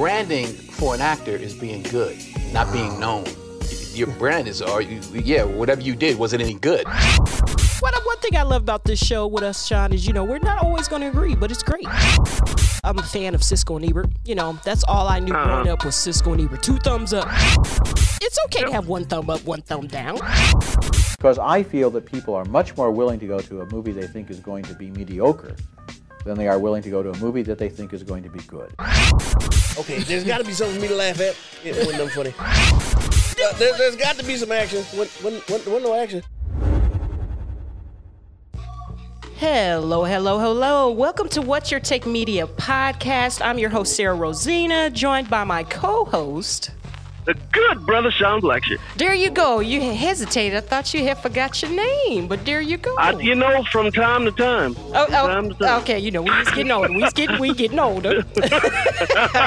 branding for an actor is being good, not being known. Your brand is, are you, yeah, whatever you did, was it any good? What one thing I love about this show with us, Sean, is you know we're not always going to agree, but it's great. I'm a fan of Siskel and Ebert. You know that's all I knew growing uh-huh. up was Siskel and Ebert. Two thumbs up. It's okay to have one thumb up, one thumb down. Because I feel that people are much more willing to go to a movie they think is going to be mediocre than they are willing to go to a movie that they think is going to be good. Okay, there's got to be something for me to laugh at. It wasn't nothing funny. Uh, there, there's got to be some action. When, when, when, when no action. Hello, hello, hello. Welcome to What's Your Take Media podcast. I'm your host, Sarah Rosina, joined by my co host. The good brother Sean Blackshear. There you go. You hesitated. I thought you had forgot your name, but there you go. I, you know, from time to time. Oh, oh, time to time. okay. You know, we just getting older. We just getting, we getting older.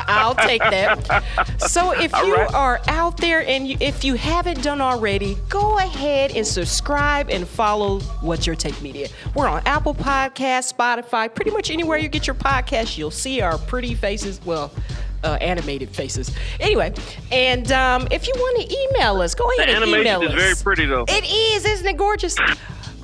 I'll take that. So if All you right. are out there and you, if you haven't done already, go ahead and subscribe and follow What's Your Take Media. We're on Apple Podcasts, Spotify, pretty much anywhere you get your podcast, you'll see our pretty faces. Well. Uh, animated faces. Anyway, and um, if you want to email us, go The ahead and animation email is us. very pretty, though. It is, isn't it gorgeous?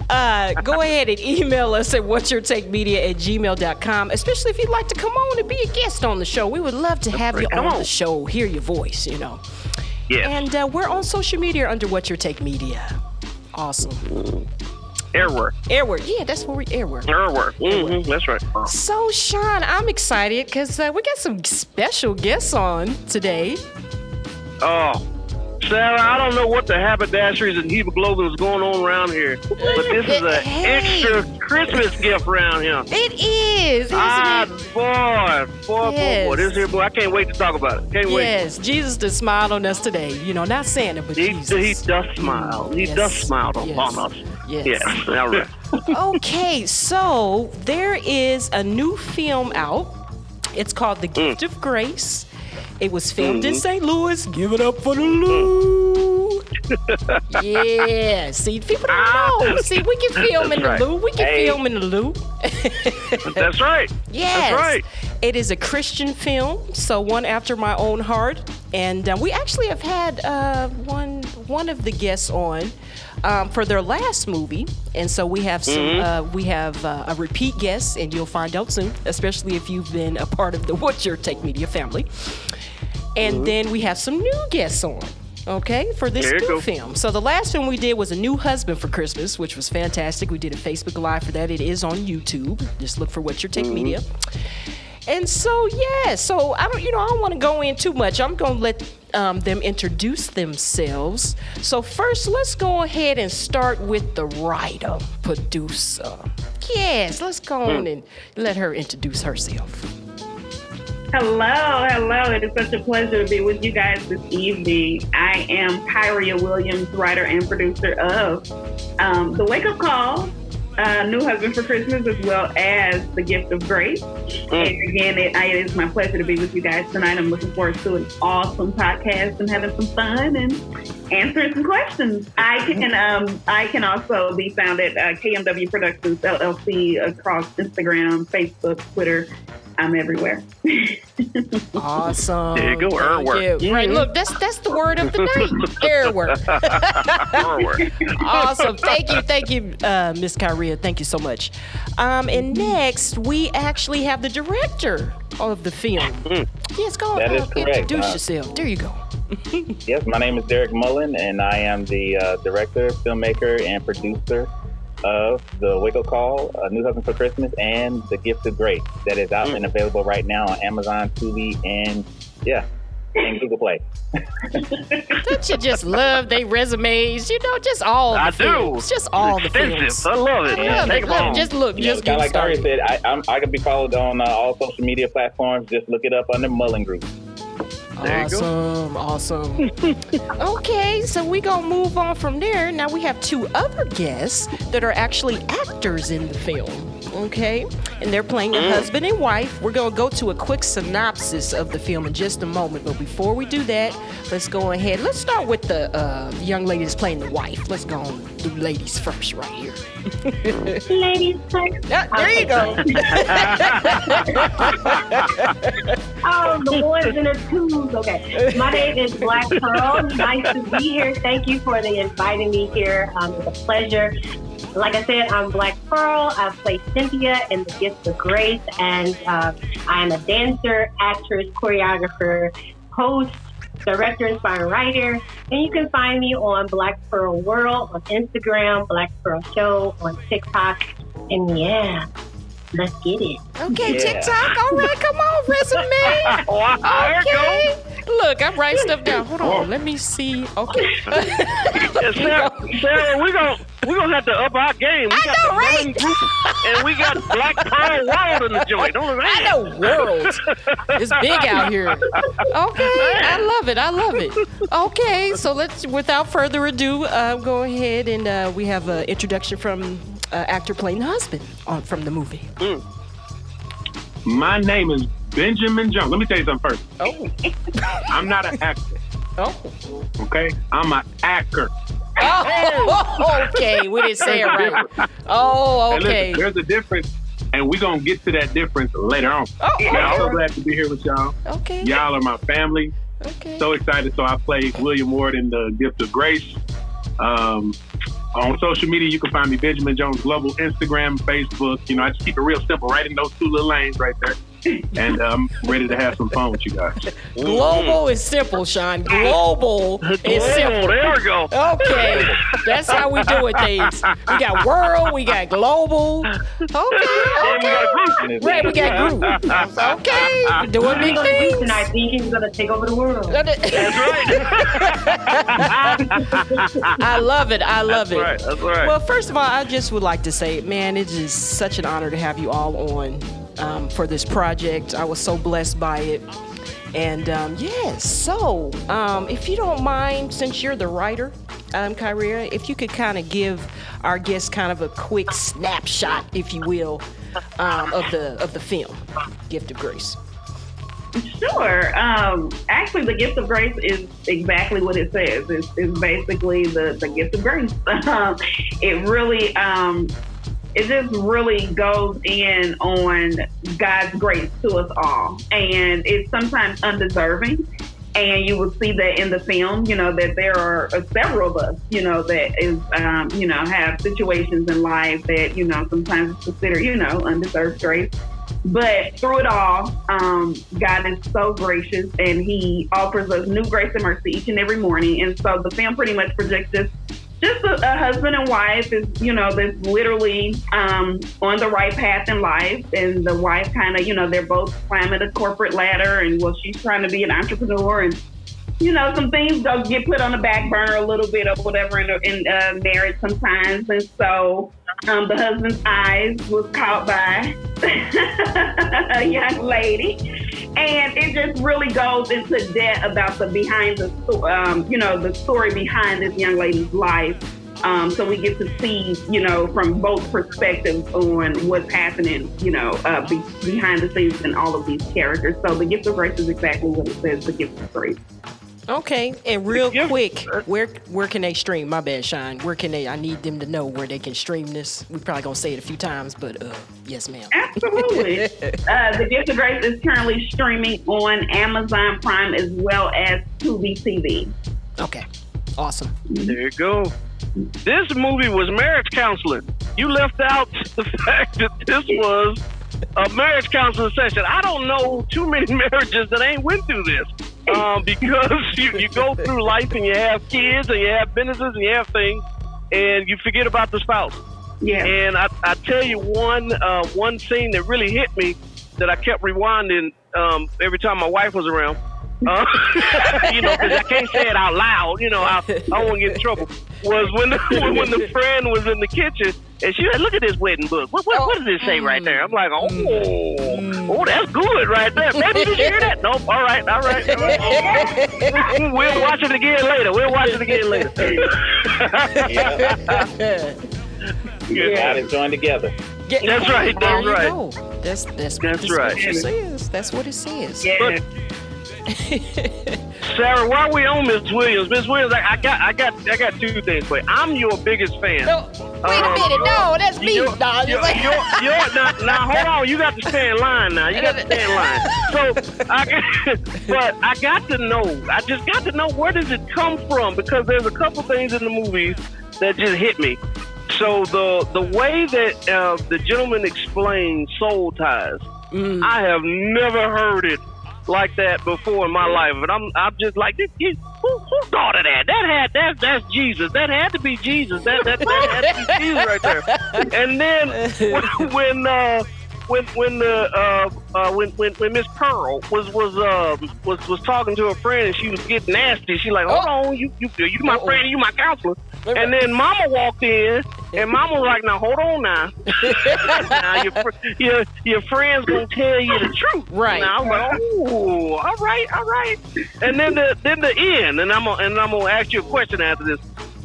Uh, go ahead and email us at what's your take media at gmail.com, especially if you'd like to come on and be a guest on the show. We would love to have you Come on, on. the show, hear your voice, you know. Yes. And uh, we're on social media under What's Your Take Media. Awesome. Airwork. Airwork. Yeah, that's where we airwork. Airwork. hmm That's right. So, Sean, I'm excited because uh, we got some special guests on today. Oh. Sarah, I don't know what the haberdasheries and hemoglobin is going on around here, but this is an extra Christmas gift around here. It is, isn't Ah, it? boy, boy, boy, Yes. boy, this here, boy, I can't wait to talk about it. Can't wait. Yes, Jesus just smile on us today. You know, not Santa, but He, Jesus. he does smile. He Yes. does smile upon Yes. us. Yes. Yes, all right. okay, so there is a new film out. It's called The Gift of Grace. It was filmed in St. Louis. Give it up for the Lou. yeah, see, people don't know. See, we can film in the right. Lou. We can Hey. film in the Lou. That's right. Yes. That's right. It is a Christian film, so one after my own heart. And uh, we actually have had uh, one one of the guests on um, for their last movie, and so we have some Mm-hmm. uh, we have uh, a repeat guest, and you'll find out soon, especially if you've been a part of the What's Your Take Media family. And Mm-hmm. then we have some new guests on. Okay, for this new go. film. So the last film we did was a new husband for Christmas, which was fantastic. We did a Facebook Live for that. It is on YouTube. Just look for What's Your Take Mm-hmm. Media. And so yeah, so I don't, you know, I don't want to go in too much. I'm gonna let um, them introduce themselves. So first, let's go ahead and start with the writer producer. Yes, let's go Hmm. on and let her introduce herself. Hello, hello. It is such a pleasure to be with you guys this evening. I am Kyria Williams, writer and producer of um, The Wake Up Call, uh, New Husband for Christmas, as well as The Gift of Grace. And again, it, it is my pleasure to be with you guys tonight. I'm looking forward to an awesome podcast and having some fun and answering some questions. I can um, I can also be found at uh, KMW Productions LLC across Instagram, Facebook, Twitter. I'm everywhere. Awesome. There you go, Thank Airwork. you. Right, look, that's that's the word of the night. Airwork. Airwork. awesome. Thank you, thank you, uh, Miss Kyria. Thank you so much. Um, and next, we actually have the director of the film. Yes, go on. That is uh, correct. introduce Uh, yourself. There you go. Yes, my name is Derek Mullen, and I am the uh, director, filmmaker, and producer of the Wake Up Call, A New Husband for Christmas, and The Gift of Grace that is out and available right now on Amazon, Tubi, and yeah, and Google Play. Don't you just love they resumes? You know, just all the I do. films. Just all the Extensive. films. I love it. I love Take it. 'em Love it. Just look, You know, just kind get of like Ari said, I, I'm, I can be followed on uh, all social media platforms. Just look it up under Mullen Group. There you go. Awesome, awesome. okay, so we gonna move on from there. Now we have two other guests that are actually actors in the film. Okay, and they're playing a husband and wife. We're gonna go to a quick synopsis of the film in just a moment, but before we do that, let's go ahead. Let's start with the uh, young lady that's playing the wife. Let's go on do ladies first, right here. Ladies first. Yeah, there you go. Oh, the boys and the twos. Okay. My name is Black Pearl. Nice to be here. Thank you for the inviting me here. Um, it's a pleasure. Like I said, I'm Black Pearl. I play Cynthia in The Gift of Grace, and uh, I am a dancer, actress, choreographer, host, director, inspiring writer. And you can find me on Black Pearl World on Instagram, Black Pearl Show on TikTok. And yeah, let's get it. Okay, Yeah. TikTok. All right, come on, resume. Wow, there it goes. Okay. Look, I'm writing stuff down. Hold on, let me see. Okay. Yeah, Sarah, Sarah, we gonna we gonna have to up our game. We I got know, the right? Group, and we got Black Pearl World in the joint. Don't I know world. It's big out here. Okay, I love it. I love it. Okay, so let's, without further ado, uh, go ahead and uh, we have an introduction from actor playing the husband on, from the movie. My name is Benjamin Jones. Let me tell you something first. Oh, I'm not an actor, oh, okay? I'm an actor. oh. Okay, we didn't say it right. Oh, And listen, okay. there's a difference, and we're going to get to that difference later on. Oh, Man, I'm so glad to be here with y'all. okay. Y'all are my family. Okay. So excited. So I played William Ward in The Gift of Grace. Um, on social media, you can find me Benjamin Jones Global, Instagram, Facebook. You know, I just keep it real simple, right in those two little lanes right there. And I'm ready to have some fun with you guys. Global is simple, Sean. Global is Oh, simple. there we go. Okay, that's how we do it. Things we got world, we got global. Okay, okay. And it's- Right, we got group. Okay, we're doing big going to do things. tonight. Thinking going to take over the world. That's right. I love it. I love That's it. right. That's right. Well, first of all, I just would like to say, man, it is such an honor to have you all on um, for this project. I was so blessed by it. And um, yes, so um, if you don't mind, since you're the writer, um, Kyria, if you could kind of give our guests kind of a quick snapshot, if you will, um, of the of the film, Gift of Grace. Sure. Um, actually, the gift of grace is exactly what it says. It's, it's basically the, the gift of grace. Um, it really, um, it just really goes in on God's grace to us all, and it's sometimes undeserving. And you will see that in the film, you know, that there are uh, several of us, you know, that is, um, you know, have situations in life that, you know, sometimes consider, you know, undeserved grace. But through it all, um, God is so gracious and He offers us new grace and mercy each and every morning. And so the film pretty much projects us just a, a husband and wife is, you know, that's literally um, on the right path in life. And the wife kind of, you know, they're both climbing the corporate ladder. And well, she's trying to be an entrepreneur and you know, some things go get put on the back burner a little bit or whatever in, in uh, marriage sometimes. And so um, the husband's eyes was caught by a young lady. And it just really goes into depth about the behind the, um, you know, the story behind this young lady's life. Um, so we get to see, you know, from both perspectives on what's happening, you know, uh, be- behind the scenes and all of these characters. So the gift of grace is exactly what it says, the gift of grace. Okay, and real quick, where where can they stream? My bad, Shine. Where can they? I need them to know where they can stream this. We probably gonna say it a few times, but uh, yes, ma'am. Absolutely. uh, the Gift of Grace is currently streaming on Amazon Prime as well as Tubi TV. Okay, awesome. There you go. This movie was marriage counseling. You left out the fact that this was a marriage counseling session. I don't know too many marriages that ain't went through this. Um, because you, you go through life and you have kids and you have businesses and you have things and you forget about the spouse. Yeah. And I, I tell you one uh, one scene that really hit me that I kept rewinding um, every time my wife was around. Uh, you know, because I can't say it out loud. You know, I, I won't get in trouble. Was when the, when, when the friend was in the kitchen and she said, "Look at this wedding book. What, what, what does it say right there?" I'm like, "Oh, oh, that's good right there, baby. Did you hear that? Nope. All right, all right. All right. we'll watch it again later. We'll watch it again later. God is joined together. Get- That's right, There that's you right. go. That's that's what That's the right. says. That's what it says. Yeah. Sarah, while we on Miss Williams, Miss Williams, I, I got, I got, I got two things for you. I'm your biggest fan. No, wait a Um, minute. No, that's me. You're, No, you're, just like- you're, you're, now, now, hold on. You got to stay in line now. You got to stay in line. So, I, but I got to know. I just got to know where does it come from because there's a couple things in the movies that just hit me. So the the way that uh, the gentleman explained soul ties, Mm. I have never heard it like that before in my life, and I'm I'm just like, "This- this- who, who thought of that? That had that that's Jesus. That had to be Jesus. That that, that had to be Jesus right there. And then when when uh, when when the uh, uh, when when when Miss Pearl was was uh, was was talking to her friend and she was getting nasty, she like, hold on, you you you my Uh-oh. friend, you my counselor. And then Mama walked in, and Mama was like, "Now hold on, now, now your your your friend's gonna tell you the truth." Right. Now I'm like, "Oh, all right, all right." And then the then the end, and I'm gonna, and I'm gonna ask you a question after this.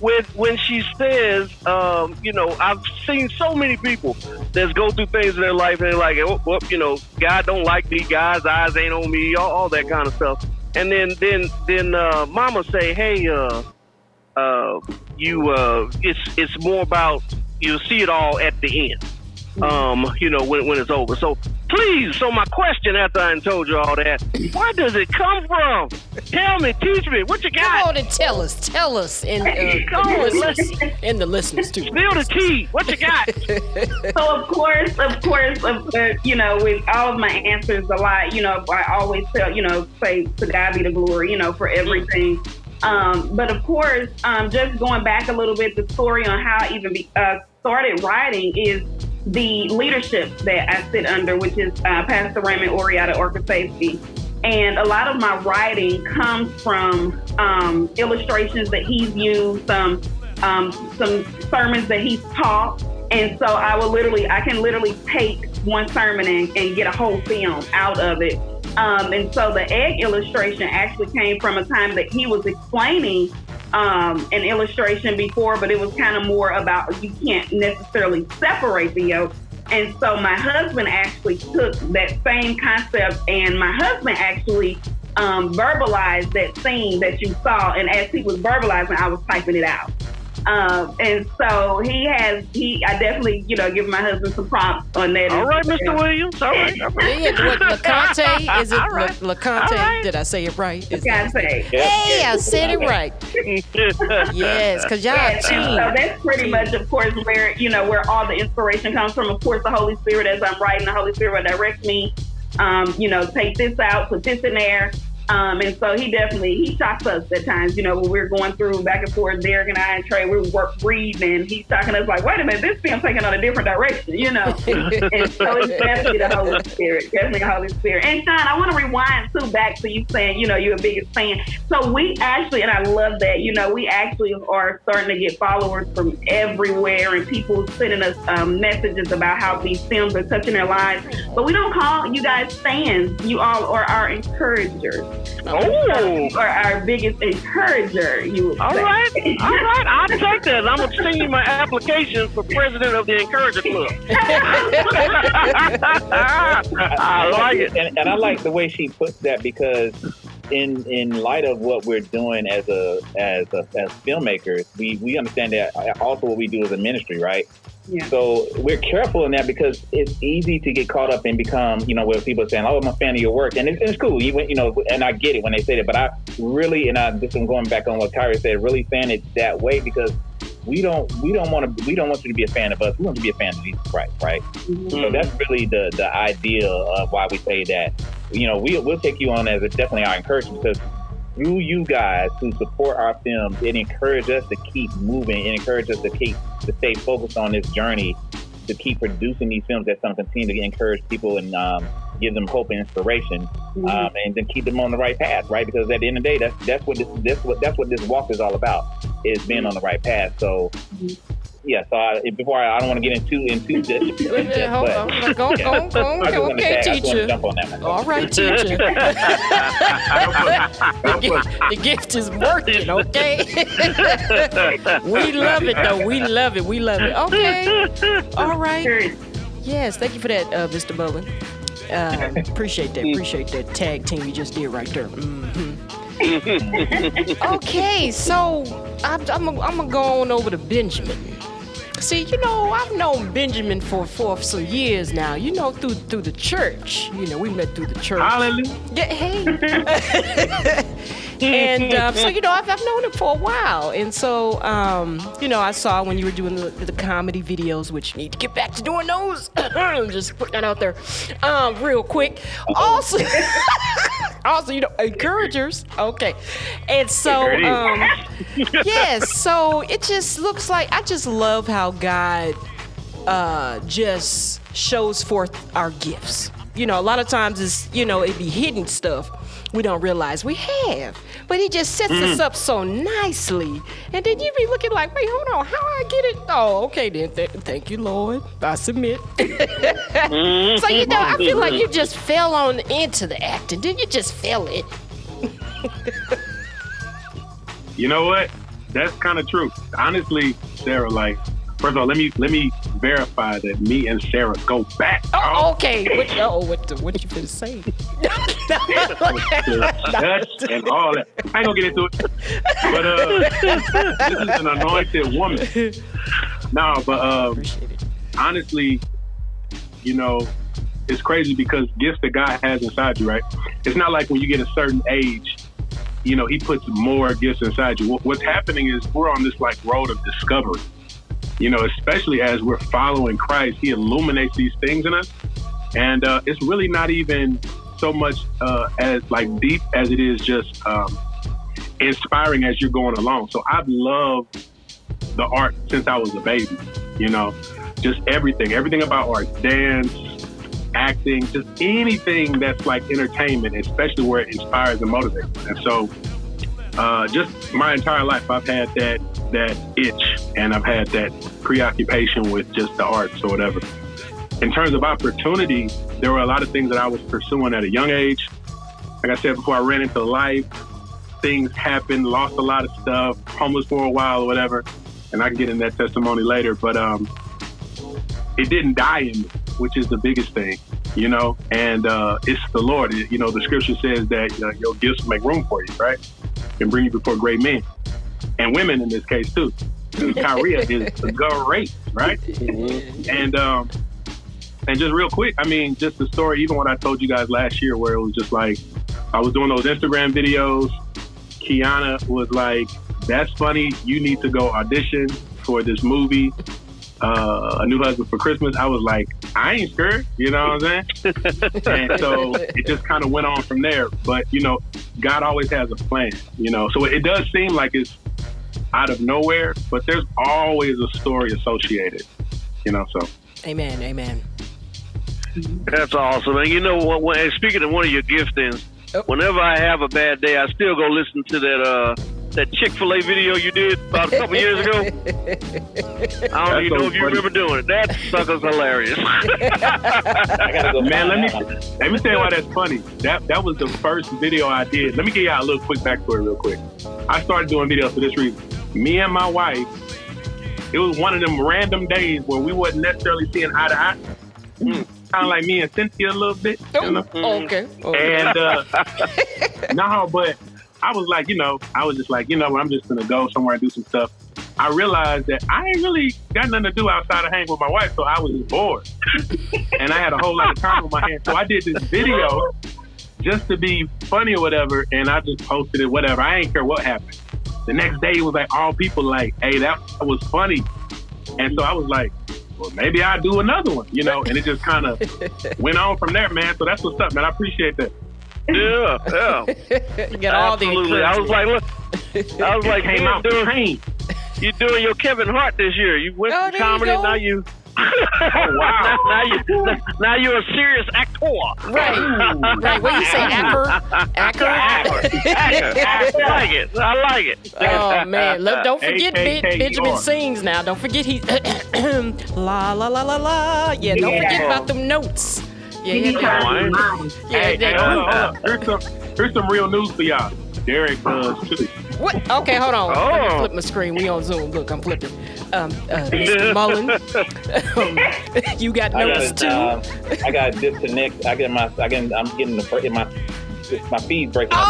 When when she says, um, you know, I've seen so many people that go through things in their life and they're like, oh, well, you know, God don't like me, God's eyes ain't on me, all, all that kind of stuff. And then then then uh, Mama say, hey, uh, uh, you uh, it's it's more about you'll see it all at the end. Um, you know, when when it's over. So please, so my question after I done told you all that, where does it come from? Tell me, teach me, what you Come got? on and tell us. Tell us. And, uh, Come on, the listeners, and the listeners, too. Spill the tea. What you got? so of course, of course, of, uh, you know, with all of my answers, a lot, you know, I always tell, you know, say to God be the glory, you know, for everything. Um, but of course, um, just going back a little bit, the story on how I even be, uh, started writing is the leadership that I sit under, which is uh, Pastor Raymond Ori out Orca Safety. And a lot of my writing comes from um, illustrations that he's used, some um, some sermons that he's taught. And so I will literally, I can literally take one sermon and, and get a whole film out of it. Um, and so the egg illustration actually came from a time that he was explaining um, an illustration before, but it was kind of more about you can't necessarily separate the yolk. And so my husband actually took that same concept, and my husband actually um, verbalized that scene that you saw. And as he was verbalizing, I was typing it out. Um, and so he has, he, I definitely, you know, give my husband some props on that. All right, Mr. Williams. All right. All right. Yeah, what, LeConte? Is it All right. Le, LeConte? All right. Did I say it right? Is Gotta say. Hey, I said it right. Yes, because y'all And, and so team. that's pretty much, of course, where you know where all the inspiration comes from. Of course, the Holy Spirit, as I'm writing, the Holy Spirit will direct me. Um, you know, take this out, put this in there. Um, and so he definitely he shocks us at times. You know, when we're going through back and forth, Derek and I and Trey, we work reading, and he's talking to us like, "Wait a minute, this film taking on a different direction." You know, and so it's definitely the Holy Spirit, definitely the Holy Spirit. And Sean, I want to rewind too back to you saying, you know, you're a biggest fan. So we actually, and I love that. You know, we actually are starting to get followers from everywhere, and people sending us um, messages about how these films are touching their lives. But we don't call you guys fans. You all are our encouragers. Oh. You are our biggest encourager. You would All say. right, all right. I'll take that. I'm gonna send you my application for president of the Encourager Club. I like it. and, and I like the way she puts that because in in light of what we're doing as a as a, as filmmakers, we we understand that also what we do as a ministry, right? Yeah. So we're careful in that because it's easy to get caught up and become, you know, where people are saying, "Oh, I'm a fan of your work," and it's, it's cool, you, you know, and I get it when they say that. But I really, and I just am going back on what Kyrie said, really fan it that way because we don't we don't want to we don't want you to be a fan of us. We want you to be a fan of Jesus Christ, right? Mm-hmm. So that's really the the idea of why we say that. You know, we we'll take you on as a, definitely our encouragement because through you guys who support our films, it encourages us to keep moving. It encourages us to keep to stay focused on this journey to keep producing these films that's going to continue to encourage people and um, give them hope and inspiration, um, and then keep them on the right path, right? Because at the end of the day, that's that's what this that's what that's what this walk is all about is being on the right path. So. Yeah, so I, before I, I don't want to get into into this, Wait a minute, hold on. Go, go, I go, just wanted to okay, say- I just wanted to teacher. jump on that one. All right, teacher. the, gift, the gift is working, okay? we love it, though. We love it. We love it. Okay. All right. Yes, thank you for that, uh, Mr. Mullen. Uh, appreciate that. Appreciate that tag team you just did right there. hmm okay, so I'm, I'm, I'm gonna go on over to Benjamin. See, you know, I've known Benjamin for for some years now. You know, through through the church. You know, we met through the church. Hallelujah. Yeah, hey. and um, so you know, I've, I've known him for a while, and so um, you know, I saw when you were doing the, the comedy videos, which you need to get back to doing those. Just putting that out there, um, real quick. Also, also, you know, encouragers. Okay, and so it is. um, yes, so it just looks like I just love how God uh, just shows forth our gifts. You know, a lot of times it's, you know, it'd be hidden stuff we don't realize we have. But he just sets us up so nicely. And then you be looking like, wait, hold on, how I get it? Oh, okay then. Th- thank you, Lord. I submit. Mm-hmm. so, you know, I feel like you mm-hmm. just fell on into the acting. Didn't you just feel it? You know what? That's kind of true. Honestly, Sarah, like, first of all, let me let me verify that me and Sarah go back. Oh, okay. What, oh, what, the, what you finna say? Dutch and all that. I ain't gonna get into it. But uh, this is an anointed woman. No, but uh, honestly, you know, it's crazy because gifts that God has inside you, right? It's not like when you get a certain age, you know, He puts more gifts inside you. What- What's happening is we're on this like road of discovery. You know, especially as we're following Christ, He illuminates these things in us, and uh, it's really not even so much uh, as like deep as it is just um, inspiring as you're going along. So I've loved the art since I was a baby. You know, just everything, everything about art, dance, acting, just anything that's like entertainment, especially where it inspires and motivates. And so, uh, just my entire life, I've had that that itch, and I've had that preoccupation with just the arts or whatever. In terms of opportunity, there were a lot of things that I was pursuing at a young age. Like I said before, I ran into life. Things happened, lost a lot of stuff, homeless for a while or whatever. And I can get in that testimony later. But um, it didn't die in me, which is the biggest thing, you know. And uh, it's the Lord. You know, the scripture says that uh, your gifts make room for you, right? And bring you before great men and women in this case too. Kyria is great, right? And um, and just real quick, I mean, just the story. Even what I told you guys last year, where it was just like I was doing those Instagram videos. Kiana was like, "That's funny. You need to go audition for this movie." uh, a new husband for Christmas, I was like, I ain't scared, you know what I'm saying? and so it just kind of went on from there. But you know, God always has a plan, you know. So it does seem like it's out of nowhere, but there's always a story associated, you know. So Amen. Amen. That's awesome. And you know what? When, speaking of one of your giftings, whenever I have a bad day, I still go listen to that uh, that Chick Fil A video you did about a couple years ago. I don't That's even know so if you funny. remember doing it. That sucker's hilarious. man, let me let me tell you why that's funny. That that was the first video I did. Let me give y'all a little quick backstory, real quick. I started doing videos for this reason. Me and my wife, it was one of them random days where we wasn't necessarily seeing eye to eye. Kind of like me and Cynthia a little bit. You know? Okay. okay. And uh, no, but I was like, you know, I was just like, you know, I'm just gonna go somewhere and do some stuff. I realized that I ain't really got nothing to do outside of hang with my wife, so I was just bored, and I had a whole lot of time on my hands. So I did this video just to be funny or whatever, and I just posted it, whatever. I ain't care what happened. The next day, it was like all people like, hey, that was funny, and so I was like, well, maybe I'll do another one, you know, and it just kind of went on from there, man. So that's what's up, man. I appreciate that. Yeah, yeah. You got all the Absolutely. I was like, look, I was like, Came out doing, pain. you doing your Kevin Hart this year. You went Oh, from you comedy, go. now you. Oh, wow. now, now you now, you're a serious actor. Right. right. What do you say, actor? Actor? Actor. I like it. I like it. Oh man! Look, don't forget Benjamin sings now. Don't forget he la la la la la. Yeah, don't forget about them notes. Yeah, You need yeah, yeah. mine. yeah, Hey, yeah. hey, hold on. Here's some, here's some real news for y'all. Derek does too. What? Okay, hold on. Let me Oh. flip my screen. We on Zoom. Look, I'm flipping. Um, uh, Mr. Mullen, um, you got I notes got too. um, I got to disconnect. I get my. I get. I'm getting the. My my feed breaking. up.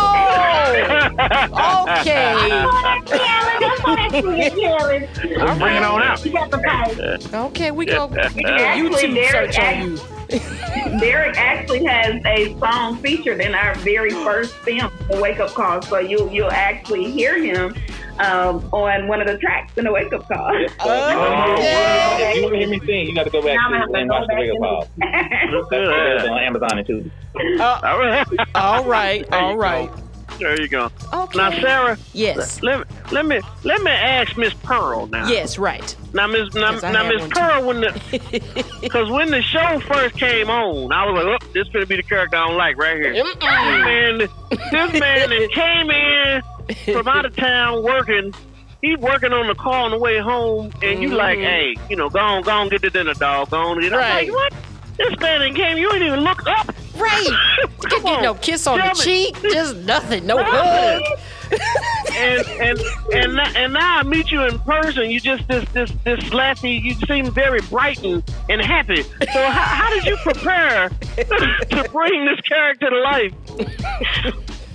Oh, okay. Bring Bring it on out. You got the pipe. Okay, we go. We do a YouTube search on you. Derek actually has a song featured in our very first film, The Wake Up Call. So you you'll actually hear him um, on one of the tracks in The Wake Up Call. Oh, If you want to hear me sing, you got to go back to gonna and go watch the back wake up call. That's available on Amazon and Tubi. All right. All right, There you all right. There you go. Okay. Now, Sarah, Yes. let me let me let me ask Miss Pearl now. Yes, right. Now, Miss now, now Miss one too. Pearl, when the because when the show first came on, I was like, oh, this gonna be the character I don't like right here. This man, this man that came in from out of town working. He working on the car on the way home, and you like, Mhm. hey, you know, go on, go on, get the dinner, dog. Go on, get. I'm like, what? This man that came, you ain't even look up. Right. Come Get, get no kiss on the Tell me. cheek. Just nothing. No Nothing. hug. and and and now, and now I meet you in person. You just this this this slappy. You seem very bright and, and happy. So how, how did you prepare to bring this character to life?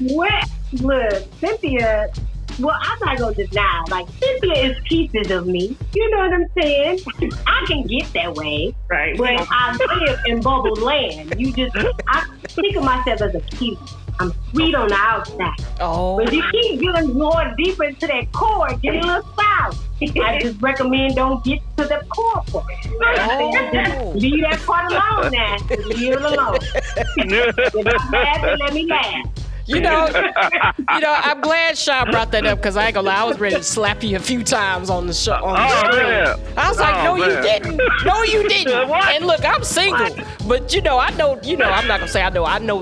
Well, look, Cynthia. Well, I'm not gonna deny. Like Cynthia is pieces of me. You know what I'm saying? I can get that way, Right. but I live in bubble land. You just, I think of myself as a kiwi. I'm sweet on the outside, Oh. but you keep getting more deeper into that core, get a little sour. I just recommend don't get to the core part. Oh. Leave that part alone now. Leave it alone. If I'm laughing, let me laugh. You know, you know. I'm glad Sean brought that up because I ain't gonna lie. I was ready to slap you a few times on the show. On the Oh, screen. yeah. I was like, Oh, no, you didn't. No, you didn't. And look, I'm single, but you know, I know. You know, I'm not gonna say I know. I know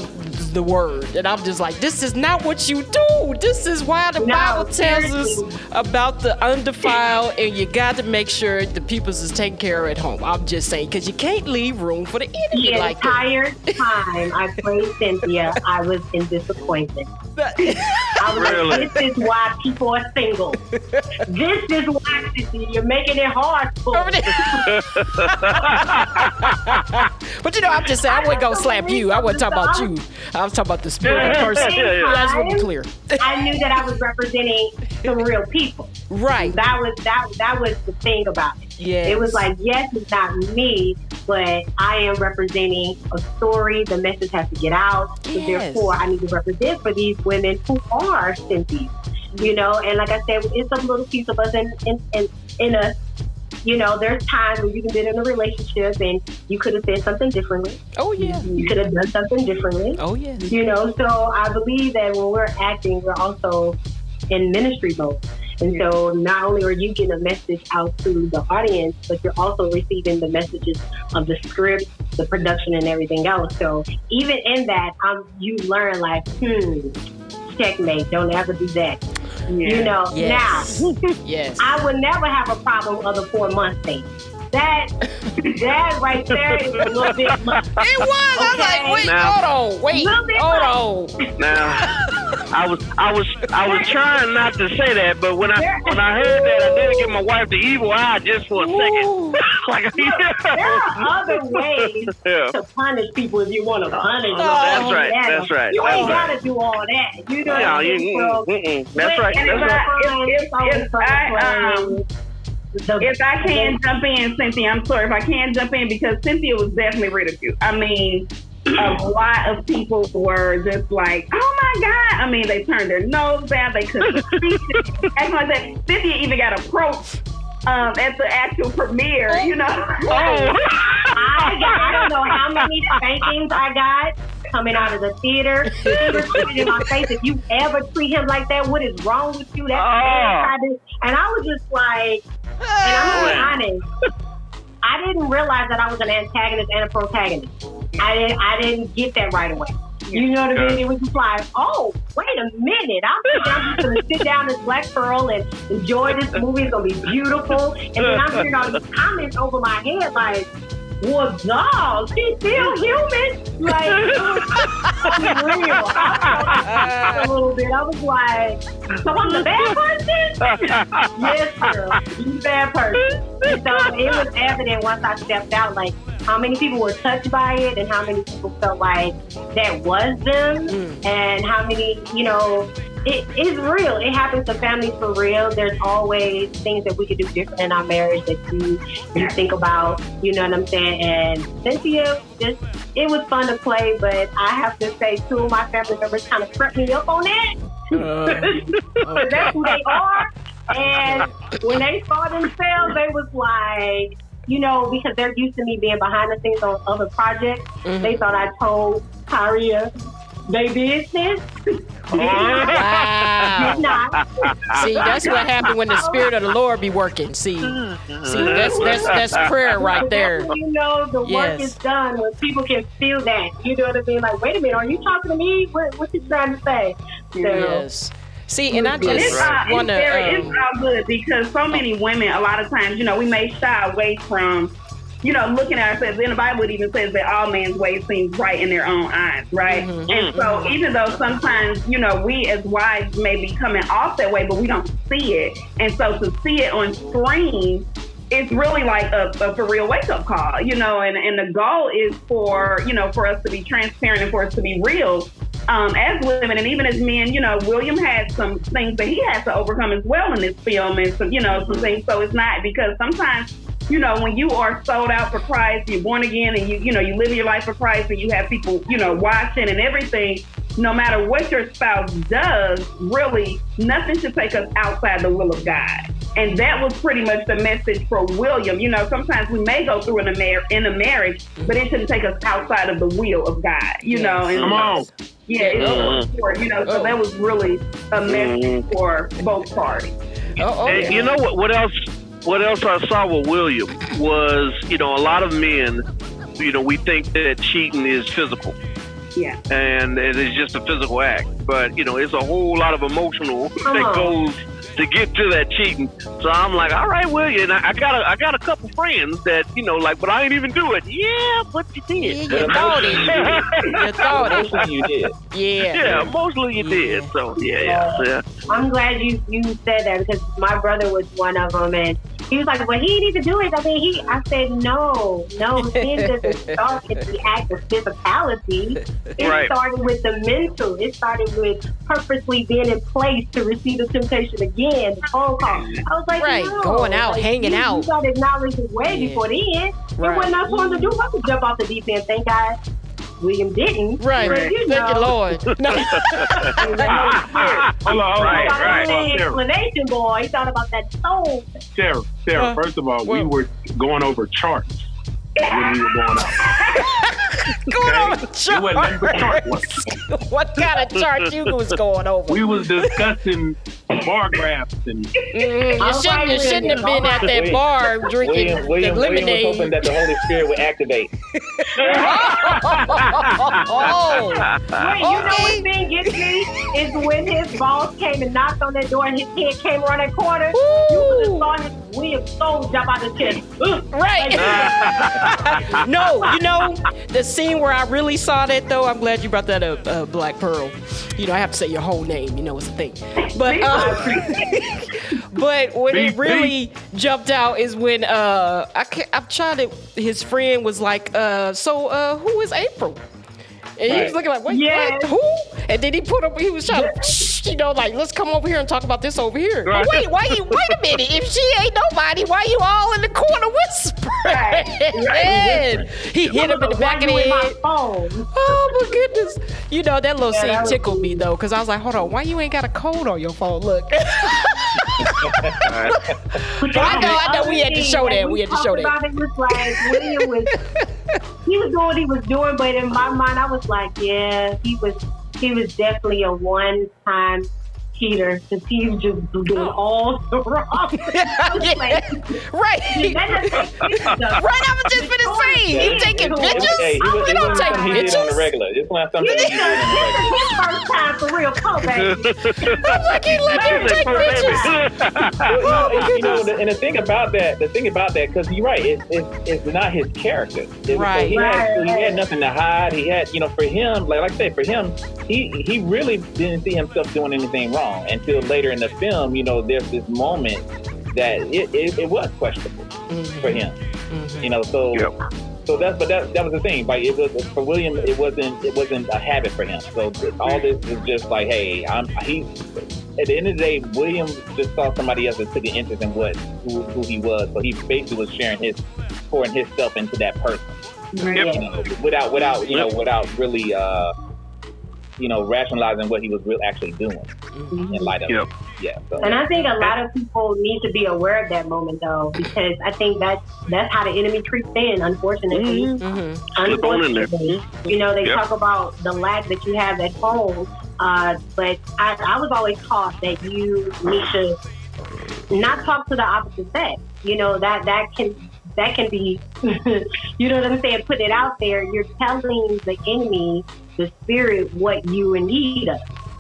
the word, and I'm just like, this is not what you do. This is why the No, Bible tells us about the undefiled, and you got to make sure the people's is taken care of at home. I'm just saying, because you can't leave room for the enemy The like that. entire time I played Cynthia, I was in disappointment. I was Really? like, this is why people are single. this is why Cynthia, you're making it hard for me. but you know, I'm just saying, I wasn't gonna slap you. I wasn't talk about you. I was talking about the spirit person. Yeah, yeah. That's what be clear. I knew that I was representing some real people. Right. That was that that was the thing about it. Yes. It was like, yes, it's not me, but I am representing a story. The message has to get out. So Yes. therefore, I need to represent for these women who are Cynthias. You know, and like I said, it's a little piece of us in in, in, in us. You know, there's times when you can be in a relationship and you could have said something differently. Oh yeah. You could have done something differently. Oh yeah. You know, so I believe that when we're acting, we're also in ministry mode. And so not only are you getting a message out to the audience, but you're also receiving the messages of the script, the production, and everything else. So even in that, um, you learn like, hmm, checkmate, don't ever do that. You know, Yes. now Yes. I would never have a problem of the four month thing. That that right there is a little bit much. It was. I was like, wait, Now- hold on, wait, Little bit hold on. Now, I was I was I was trying not to say that, but when I when I heard that, I did give my wife the evil eye just for a second. like, There are other ways yeah. to punish people if you want to punish them. That's right, Yeah. that's right, You that's ain't right. got to do all that. You know Yeah, I you? So, mm. That's right. That's if right. I- if- if- if I, um, If I can jump in, Cynthia, I'm sorry if I can jump in because Cynthia was definitely ridiculed. I mean, a lot of people were just like, "Oh my god!" I mean, they turned their nose down. They couldn't see it. Acting like that. Cynthia even got approached um, at the actual premiere. You know. Oh. I, I don't know how many spankings I got coming out of the theater. In my face, if you ever treat him like that, what is wrong with you? That's Oh. And I was just like, and I'm gonna be honest. I didn't realize that I was an antagonist and a protagonist. I didn't. I didn't get that right away. You know what I mean? It was just like, oh, wait a minute. I'm, I'm just gonna sit down as Black Pearl and enjoy this movie. It's gonna be beautiful. And then I'm hearing all these comments over my head, like, well, dog, she's still human. Like, it was unreal. I a little bit. I was like, so I'm the bad person? yes, girl. You bad person. And so it was evident once I stepped out, like how many people were touched by it and how many people felt like that was them mm. and how many, you know, it is real. It happens to families for real. There's always things that we could do different in our marriage that you you think about. You know what I'm saying? And Cynthia, just it was fun to play, but I have to say, two of my family members kind of crept me up on that. Uh, because that's who they are. And when they saw themselves, they was like, you know, because they're used to me being behind the scenes on other projects. Mm-hmm. They thought I told Karia they business. Oh, wow. Did not. See, that's what happened when the spirit of the Lord be working. See, see, that's that's that's prayer right there. You know, the work Yes. is done when people can feel that. You know what I mean? Like, wait a minute, are you talking to me? What, what you trying to say? So, Yes. See, and I But it's, just it's, want very, it's all good because so many women, a lot of times, you know, we may shy away from, you know, looking at ourselves. In the Bible, it even says that all man's ways seem right in their own eyes, right? Mm-hmm. And so, even though sometimes, you know, we as wives may be coming off that way, but we don't see it. And so, to see it on screen, it's really like a, a for real wake up call, you know, and, and the goal is for, you know, for us to be transparent and for us to be real um, as women and even as men, you know, William had some things that he has to overcome as well in this film and some, you know, some things. So it's not because sometimes, you know, when you are sold out for Christ, you're born again and you, you know, you live your life for Christ and you have people, you know, watching and everything, no matter what your spouse does, really nothing should take us outside the will of God. And that was pretty much the message for William. You know, sometimes we may go through in a, mar- in a marriage, but it shouldn't take us outside of the will of God, you know. And Come on. yeah, it's so important, you know. So that was really a message mm-hmm. for both parties. Oh, oh, And yeah. you know what? What else? What else I saw with William was, you know, a lot of men, you know, we think that cheating is physical, Yeah. and it is just a physical act. But you know, it's a whole lot of emotional Come that on. goes to get to that cheating. So I'm like, all right, William, and I, I got a, I got a couple friends that, you know, like, but I ain't even do it. Yeah, but you Yeah, did. you thought it. You thought it. Mostly you did. Yeah. Yeah, mostly you did. So yeah, yeah, yeah. I'm glad you you said that because my brother was one of them, and he was like, "Well, he didn't even do it." I mean, he. I said, "No, no, sin doesn't start at the act of physicality. It Right. started with the mental. It started with purposely being in place to receive the temptation again. The phone call. I was like, Right, no. going out, Like, hanging you, out. You got to acknowledge it way Yeah. before then. It Right. wasn't us wanting to do. I could jump off the deep end. Thank God, William didn't. Right. But, you Thank you, Lord. No. it was the Holy Spirit. Hold on, hold on, Right, right. hold explanation, boy. He thought about that soul. Sarah, Sarah, Uh, first of all, we were going over charts when we were going out. Going on a It wasn't nothing chart chart. what kind of chart you was going over? We was discussing bar graphs and Mm, you shouldn't, you shouldn't have been at that William. bar drinking William, William, the William was hoping that the Holy Spirit would activate. oh, Wait, you know Okay. what thing gets me is when his boss came and knocked on that door and his head came around that corner. You could have saw his William soul jump out the chest. Ugh. right. no, you know the scene where I really saw that though. I'm glad you brought that up, uh, Black Pearl. You know I have to say your whole name. You know it's a thing. But uh, but when it Beep, really jumped out is when uh I ca- I'm trying to. His friend was like, uh, so uh, who is April? And he was looking like, wait, Yes. what? Who? And then he put up, he was trying to, you know, like, let's come over here and talk about this over here. But wait, why you, wait a minute. If she ain't nobody, why you all in the corner whispering? And he hit him in the back of the head. phone? Oh my goodness. You know, that little Yeah, scene tickled me though, because I was like, hold on, why you ain't got a code on your phone? Look. But I know, I know, we had to show that, we had to show that. It was like William was, he was doing what he was doing, but in my mind, I was like, yeah, he was, he was definitely a one-time cheater. Because he was just doing oh. all the wrong. things. yeah. Right. That doesn't make sense, though. Right, I was just gonna say, you taking It was- pictures? Hey, was, we don't take something he on the regular. It's not something This he is did on his first time for real coat, baby. I'm like, he let her take pictures. Oh, well, you know, you know, and the thing about that, the thing about that, because you're right, it's, it's, it's not his character. It's- so Right. he, had, he had nothing to hide. He had, you know, for him, like, like I said, for him, he he really didn't see himself doing anything wrong until later in the film. You know, there's this moment that it, it, it was questionable for him. You know, so Yep. so that's but that that was the thing. Like it was for William, it wasn't it wasn't a habit for him. So all this is just like, hey, I'm he. At the end of the day, William just saw somebody else that took an interest in what who, who he was. So he basically was sharing his pouring his himself into that person. You know, without without you know without really uh you know rationalizing what he was really actually doing in light of Yep. Yeah. So. And I think a lot of people need to be aware of that moment, though, because I think that's that's how the enemy treats sin. Unfortunately, Mm-hmm. Slip in there. unfortunately, you know, they Yep. talk about the lack that you have at home, uh, but I, I was always taught that you need to not talk to the opposite sex. You know that that can that can be, you know what I'm saying? Put it out there. You're telling the enemy, the spirit, what you in need of,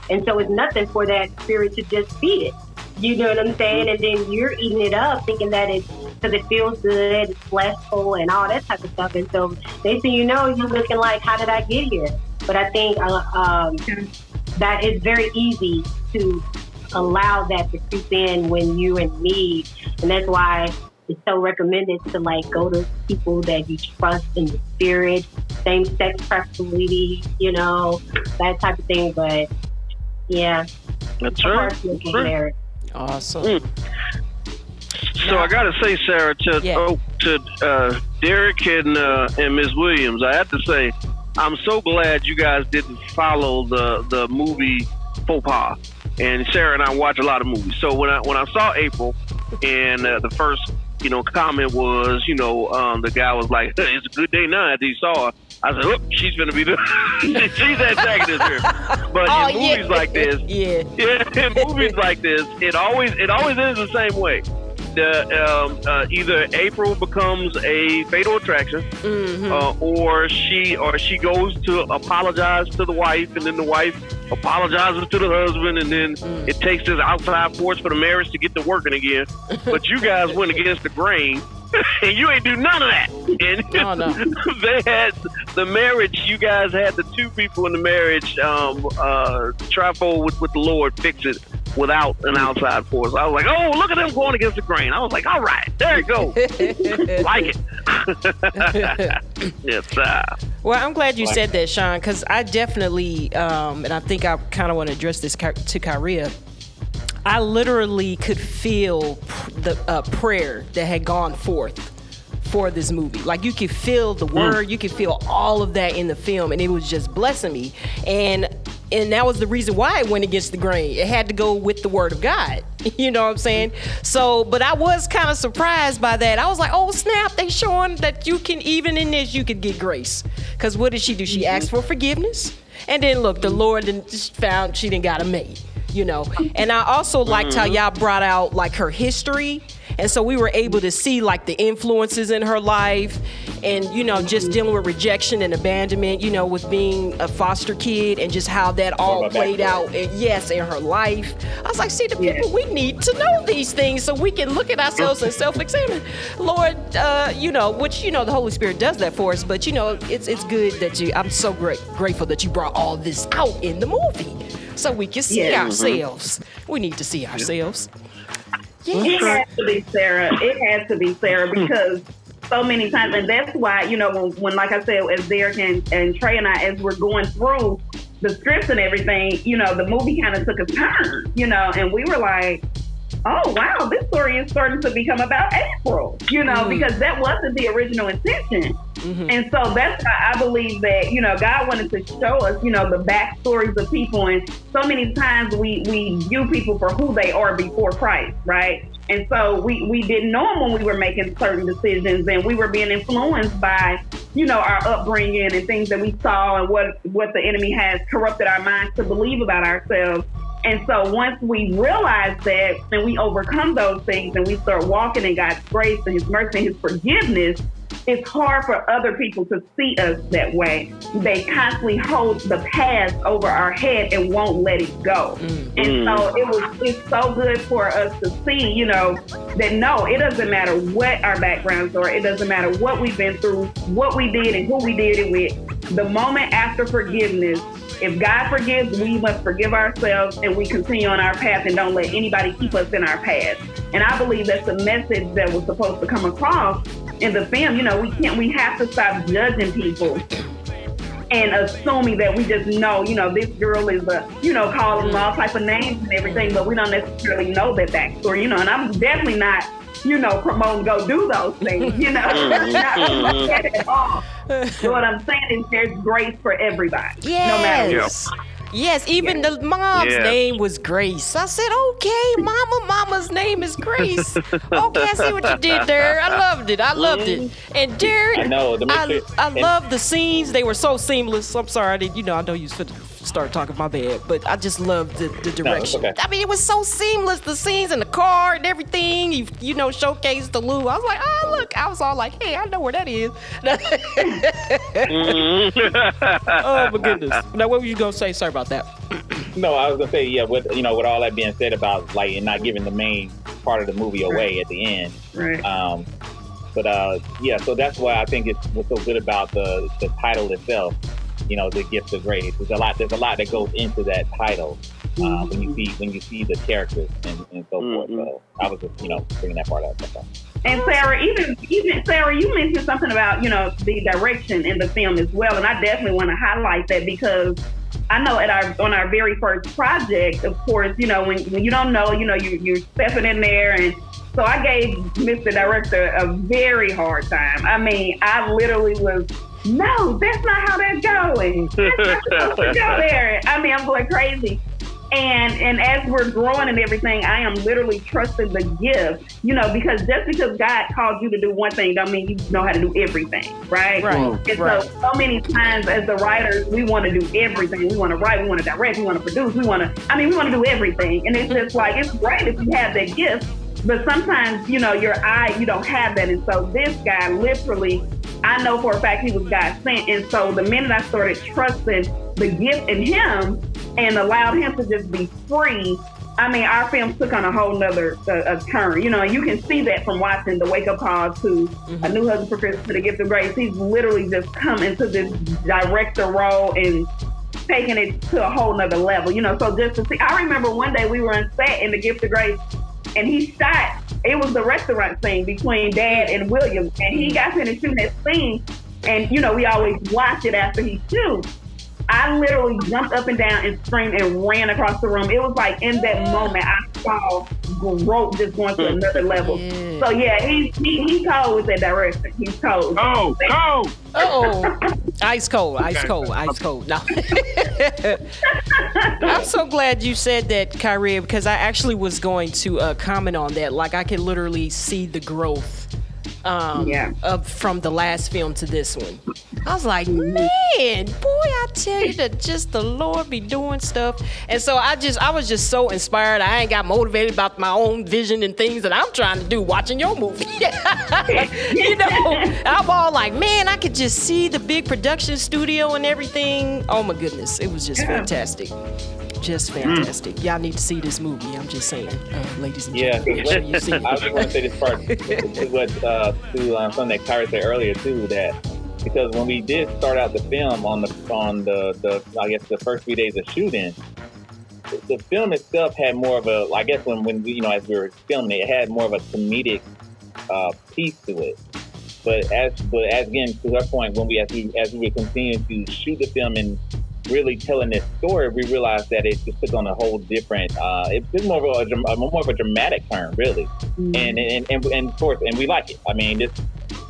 and so it's nothing for that spirit to just feed it. You know what I'm saying? And then you're eating it up, thinking that it's because it feels good, it's blissful, and all that type of stuff. And so they say, you know, you're looking like, how did I get here? But I think uh, um, that it's very easy to allow that to creep in when you're in need, and that's why it's so recommended to like go to people that you trust in the spirit, same sex preferably, you know, that type of thing. But yeah, That's of right. course, looking Right. married. Awesome. So I gotta say, Sarah, to Yeah. oh, to uh, Derek and uh, and Ms. Williams, I have to say, I'm so glad you guys didn't follow the the movie faux pas. And Sarah and I watch a lot of movies. So when I when I saw April, and uh, the first you know comment was, you know, um, the guy was like, "It's a good day now." After he saw her, I said, "Oh, she's gonna be the she's antagonist here." But Oh, in yeah. movies like this, Yeah. yeah, in movies like this, it always it always ends the same way. The um, uh, either April becomes a fatal attraction, Mm-hmm. uh, or she or she goes to apologize to the wife, and then the wife apologizes to the husband, and then Mm. it takes this outside force for the marriage to get to working again. but you guys went against the grain. And you ain't do none of that. And no. they had the marriage. You guys had the two people in the marriage um, uh, try forward with, with the Lord, fix it without an outside force. I was like, oh, look at them going against the grain. I was like, all right, there you go, like it. yes, uh, Well, I'm glad you said that, Sean, because I definitely, um, and I think I kind of want to address this to Kyria. I literally could feel the uh, prayer that had gone forth for this movie. Like you could feel the word, you could feel all of that in the film, and it was just blessing me. And and that was the reason why it went against the grain. It had to go with the word of God. You know what I'm saying? So, but I was kind of surprised by that. I was like, oh snap, they showing that you can even in this you could get grace. Cause what did she do? She asked for forgiveness, and then look, the Lord then just found she didn't got a mate you know. And I also liked how mm-hmm. y'all brought out like her history. And so we were able to see like the influences in her life and, you know, just dealing with rejection and abandonment, you know, with being a foster kid and just how that all played out, and yes, in her life. I was like, see, the people, we need to know these things so we can look at ourselves and self examine. Lord, uh, you know, which, you know, the Holy Spirit does that for us, but, you know, it's, it's good that you, I'm so great, grateful that you brought all this out in the movie so we can see Yeah. ourselves. We need to see ourselves. It has to be Sarah. It has to be Sarah hmm. because so many times, and that's why you know when, when like I said, as Derek and, and Trey and I, as we're going through the scripts and everything, you know, the movie kind of took a turn, you know, and we were like, oh wow, this story is starting to become about April, you know, Mm. because that wasn't the original intention. Mhm. And so that's why I believe that, you know, God wanted to show us, you know, the backstories of people. And so many times we, we view people for who they are before Christ, right? And so we, we didn't know them when we were making certain decisions and we were being influenced by, you know, our upbringing and things that we saw and what, what the enemy has corrupted our minds to believe about ourselves. And so once we realize that and we overcome those things and we start walking in God's grace and His mercy and His forgiveness, it's hard for other people to see us that way. They constantly hold the past over our head and won't let it go. Mm. And so it was it's so good for us to see, you know, that no, it doesn't matter what our backgrounds are, it doesn't matter what we've been through, what we did and who we did it with. The moment after forgiveness, if God forgives, we must forgive ourselves and we continue on our path and don't let anybody keep us in our past. And I believe that's the message that was supposed to come across in the film. You know, we can't we have to stop judging people and assuming that we just know, you know, this girl is a, you know, calling all type of names and everything, but we don't necessarily know that backstory, you know. And I'm definitely not, you know, promoting go do those things, you know, not at all. So what I'm saying is there's grace for everybody, no matter Yes. Yes, even the mom's Yeah. name was Grace. I said, okay, mama, mama's name is Grace. okay, I see what you did there. I loved it. I loved it. And Derek, I know, the I, mystery- I and- love the scenes. They were so seamless. I'm sorry, I didn't, you know, I know you should start talking my bad, but I just loved the, the direction. okay. I mean, it was so seamless. The scenes in the car and everything. You, you know, showcased the Lou. I was like, oh, look. I was all like, hey, I know where that is. oh, my goodness. Now, what were you going to say? Sorry about that. No, I was gonna say, yeah. With you know, with all that being said about like and not giving the main part of the movie away at the end. Right. Um, but uh, yeah, so that's why I think it's what's so good about the the title itself. You know, the gift of grace. There's a lot. There's a lot that goes into that title uh, when you see when you see the characters and, and so forth. So I was just you know bringing that part up. And Sarah, even even Sarah, you mentioned something about you know the direction in the film as well, and I definitely want to highlight that because I know at our on our very first project, of course, you know when, when you don't know, you know you you're stepping in there, and so I gave Mr. Director a very hard time. I mean, I literally was. No, that's not how that's going. That's not supposed to go there. I mean, I'm going crazy. And and as we're growing and everything, I am literally trusting the gift, you know, because just because God called you to do one thing, don't mean you know how to do everything, right? Right, And right. so, so many times as the writers, we want to do everything. We want to write, we want to direct, we want to produce, we want to. I mean, we want to do everything, and it's just like it's great if you have that gift, but sometimes you know your eye, you don't have that, and so this guy literally. I know for a fact he was God sent. And so the minute I started trusting the gift in him and allowed him to just be free, I mean, our film took on a whole nother uh, a turn. You know, you can see that from watching the Wake Up Call to A New Husband for Christmas to The Gift of Grace. He's literally just come into this director role and taking it to a whole nother level. You know, so just to see, I remember one day we were on set in The Gift of Grace and he shot. It was the restaurant scene between Dad and William, and he mm-hmm. got finished shooting that scene. And you know, we always watch it after he shoots. I literally jumped up and down and screamed and ran across the room. It was like in that moment I saw growth just going to another level. Yeah. So yeah, he's he, he's cold with that direction. He's cold. Oh, oh. Oh, ice cold, ice cold, ice cold. No. I'm so glad you said that, Kyrie, because I actually was going to uh, comment on that. Like, I can literally see the growth um, Yeah. of, from the last film to this one. I was like, man, boy, I tell you that just the Lord be doing stuff. And so I just, I was just so inspired. I ain't got motivated about my own vision and things that I'm trying to do watching your movie. you know, I'm all like, man, I could just see the big production studio and everything. Oh my goodness, it was just fantastic. Just fantastic. Y'all need to see this movie. I'm just saying, uh, ladies and Yeah, gentlemen, sure you see I just want to say this part to what uh, to um, something that Kyra said earlier too. That because when we did start out the film on the on the, the I guess the first few days of shooting, the- the film itself had more of a I guess when when we, you know as we were filming it, it had more of a comedic uh, piece to it. But as but as again to her point, when we as we as we were continuing to shoot the film and really telling this story, we realized that it just took on a whole different. Uh, it took more of a, uh, more of a dramatic turn, really, and, and and and of course, and we like it. I mean, this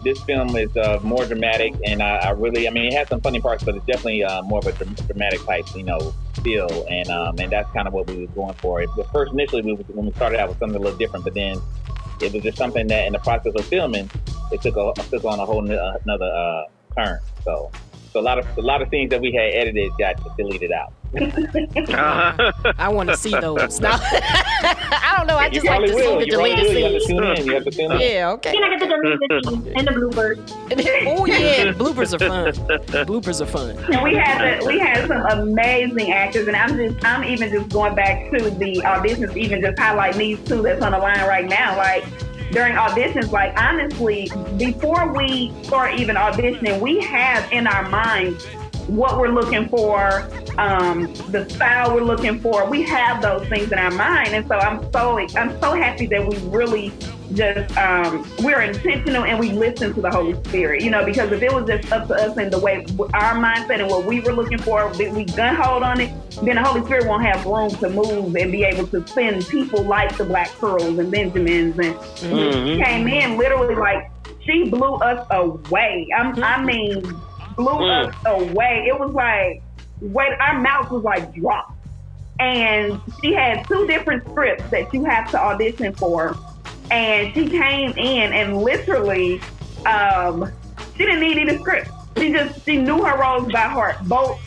this film is uh, more dramatic, and I, I really, I mean, it has some funny parts, but it's definitely uh, more of a dramatic type, you know, feel, and um, and that's kind of what we were going for. The first, initially, we when we started out with something a little different, but then it was just something that, in the process of filming, it took a, took on a whole n- another uh, turn. So. So a lot of a lot of things that we had edited got deleted out. Uh-huh. I want to see those. Now, I don't know. I just like probably to see the You deleted will. You have to scenes. tune in. You have to tune in. Yeah, okay. Then I get the deleted scenes and the bloopers. oh yeah, bloopers are fun. Bloopers are fun. And we had the, we had some amazing actors, and I'm just I'm even just going back to the auditions, even just highlighting these two that's on the line right now. Like during auditions, like honestly, before we start even auditioning, we have in our minds what we're looking for, um, the style we're looking for. We have those things in our mind, and so I'm so I'm so happy that we really just um, we're intentional and we listen to the Holy Spirit. You know, because if it was just up to us and the way our mindset and what we were looking for, we gun hold on it, then the Holy Spirit won't have room to move and be able to send people like the Blaque Pearls and Benjamins and Mhm. came in literally like she blew us away. I'm, I mean, blew Mm. us away. It was like, wait, our mouth was like dropped. And she had two different scripts that you have to audition for. And she came in and literally, um, she didn't need any script. She just she knew her roles by heart. Both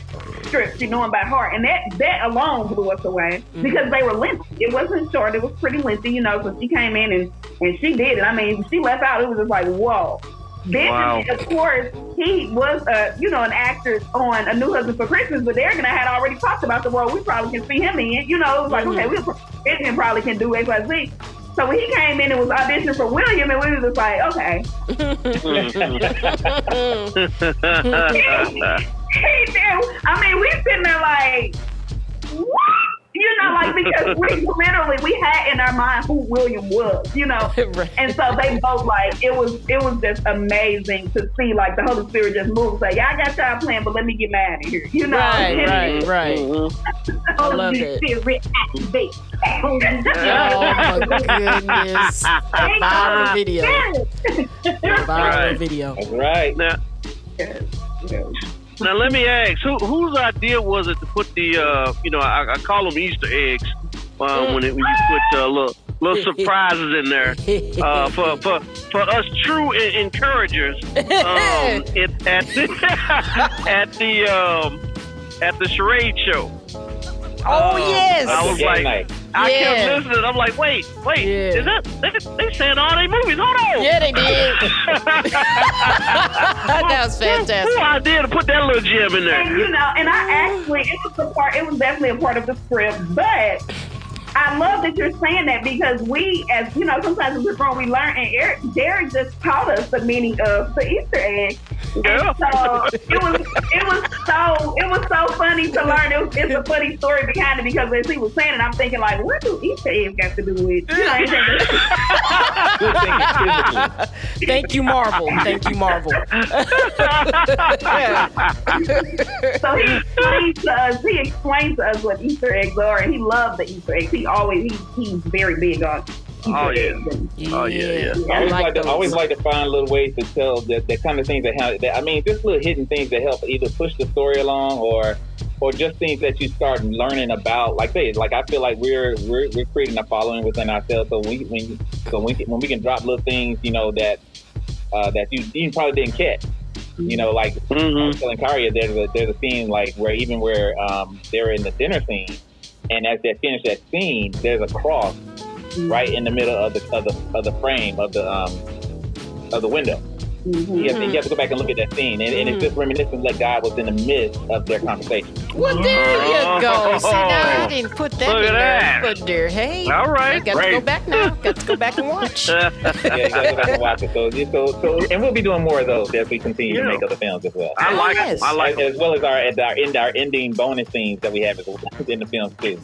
scripts she knew them by heart, and that that alone blew us away because they were lengthy. It wasn't short; it was pretty lengthy, you know. So she came in and and she did it. I mean, she left out. It was just like whoa. Then, Wow. of course, he was, a you know, an actor on A New Husband for Christmas, but Derek and I had already talked about the role we probably can see him in. You know, it was like, okay, we Benjamin probably can do X, Y, Z. So when he came in and was auditioning for William, and we was just like, okay. he do. I mean, we sitting there like, know, like because we literally we had in our mind who William was, you know, Right. and so they both like it was it was just amazing to see like the Holy Spirit just move, say, yeah, I got y'all playing, but let me get mad at here, you know. Right, And right, right. I love Holy it. Spirit activate. Oh my goodness. A viral video. Viral Right. video. That's right. Now, now let me ask, who, whose idea was it to put the, uh, you know, I, I call them Easter eggs um, when, it, when you put uh, little little surprises in there uh, for, for for us true encouragers um, it, at the at the um, at the charade show. Oh Uh, yes. I was like, night. I Yeah. kept listening. I'm like, wait, wait, Yeah. is that they, they saying all they movies? Hold on. Yeah, they did. that was Who fantastic. idea to put that little gem in And there? you know, and I actually it was a part. It was definitely a part of the script, but. I love that you're saying that because we, as you know, sometimes in the room we learn, and Eric, Derek just taught us the meaning of the Easter egg. Yeah. And so it was, it was so, it was so funny to learn. It was, it's a funny story behind it because as he was saying it, I'm thinking like, what do Easter eggs got to do with? You know, anything? Good thing. Thank you, Marvel. Thank you, Marvel. So he explained to us, he explained to us what Easter eggs are, and he loved the Easter eggs. He always, he, he's very big on Oh, yeah. eggs. And, Oh, yeah, yeah. I always like like, to, always like to find little ways to tell that the kind of things that, help, that I mean, just little hidden things that help either push the story along or or just things that you start learning about. Like say, like I feel like we're we're, we're creating a following within ourselves. So we when so we can, when we can drop little things, you know that uh, that you, you probably didn't catch. You know, like I Mhm. was telling Karia, there's a there's a scene like where even where um, they're in the dinner scene, and as they finish that scene, there's a cross right in the middle of the of the of the frame of the um of the window. Mhm. You, have to, you have to go back and look at that scene, and, and it's just reminiscent that God was in the midst of their conversation. Well, there you go. See, now I didn't put that Look in at there. that. But there, hey. all right, I right, got to go back now. Got to go back and watch. Yeah, you gotta go back and watch it. So, so, so, and we'll be doing more of those as we continue Yeah. to make other films as well. I like Yes. it. I like as, as well as our as our end our ending bonus scenes that we have in the films too.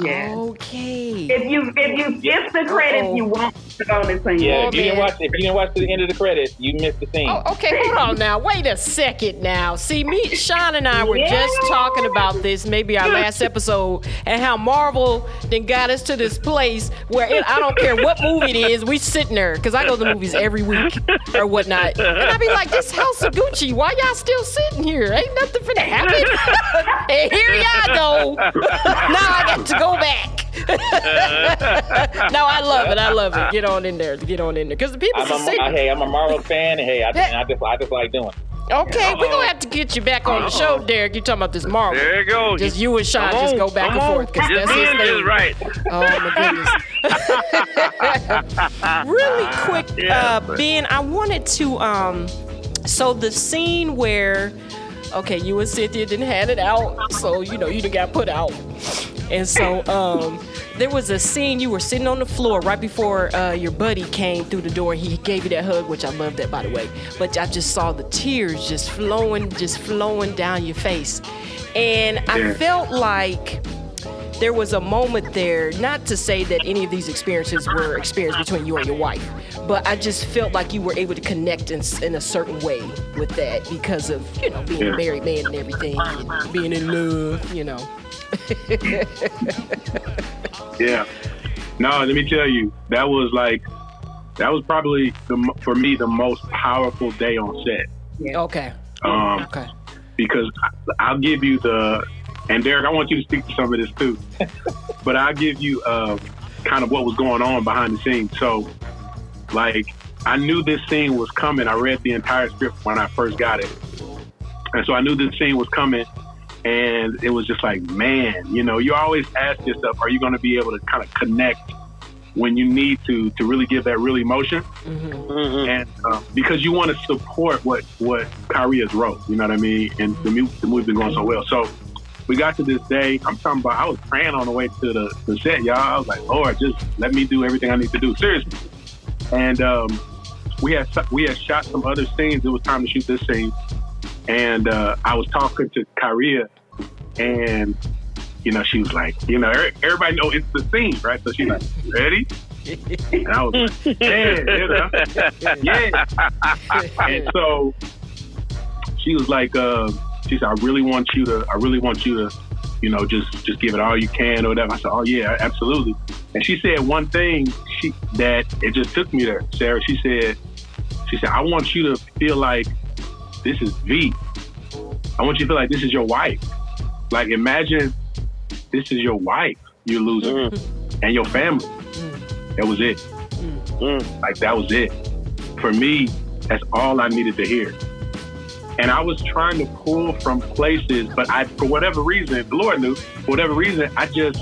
Yeah. Okay. If you if you skip the credits, Uh-oh. you won't go on this. Yeah, if you didn't man. watch if you didn't watch to the end of the credits, you missed the scene. Oh, okay, hold on now. Wait a second now. See, me, Sean, and I were just talking about this, maybe our last episode, and how Marvel then got us to this place where it, I don't care what movie it is, we sitting there because I go to the movies every week or whatnot, and I be like, "This House of Gucci, why y'all still sitting here? Ain't nothing finna happen." and here y'all go. now I got to go back. no, I love it. I love it. Get on in there. to Get on in there because the people I'm are a, hey, I'm a Marvel fan, and hey, I, and I just I just like doing. it. Okay, we're gonna have to get you back on the show, Derek. You talking about this Marvel? There you go. Just you and Sean just go back come and forth because Just that's his thing. right. Oh my goodness. really quick, Yeah, uh, Ben, I wanted to um so the scene where okay, you and Cynthia didn't have it out, so you know you done got put out. And so um there was a scene you were sitting on the floor right before uh, your buddy came through the door. He gave you that hug, which I love that by the way. But I just saw the tears just flowing, just flowing down your face. And I Yeah. felt like there was a moment there, not to say that any of these experiences were experienced between you and your wife, but I just felt like you were able to connect in, in a certain way with that because of, you know, being Yeah. a married man and everything, and being in love, you know. Yeah. No, let me tell you, that was like, that was probably the, for me the most powerful day on set. Okay. Um, Okay. because I'll give you the, and Derek, I want you to speak to some of this too, but I'll give you uh, kind of what was going on behind the scenes. So, like, I knew this scene was coming. I read the entire script when I first got it. And so I knew this scene was coming. And it was just like, man, you know, you always ask yourself, are you going to be able to kind of connect when you need to to really give that real emotion? Mhm. and uh, because you want to support what what Kyrie has wrote, you know what I mean, and the, mu- the movie's been going so well. So we got to this day. I'm talking about. I was praying on the way to the, the set, y'all. I was like, Lord, just let me do everything I need to do, seriously. And um, we had we had shot some other scenes. It was time to shoot this scene, and uh, I was talking to Kyria, and you know, she was like, you know, er- everybody know it's the scene, right? So she's like, ready? And I was like, yeah, you know, yeah. And so she was like, uh, she said, I really want you to, I really want you to, you know, just just give it all you can or whatever. I said, oh yeah, absolutely. And she said one thing she that it just took me there, Sarah. She said, she said, I want you to feel like this is V. I want you to feel like this is your wife. Like imagine this is your wife you're losing mm. and your family. Mm. That was it. Mm. Like that was it. For me, that's all I needed to hear. And I was trying to pull from places, but I, for whatever reason, the Lord knew, for whatever reason, I just,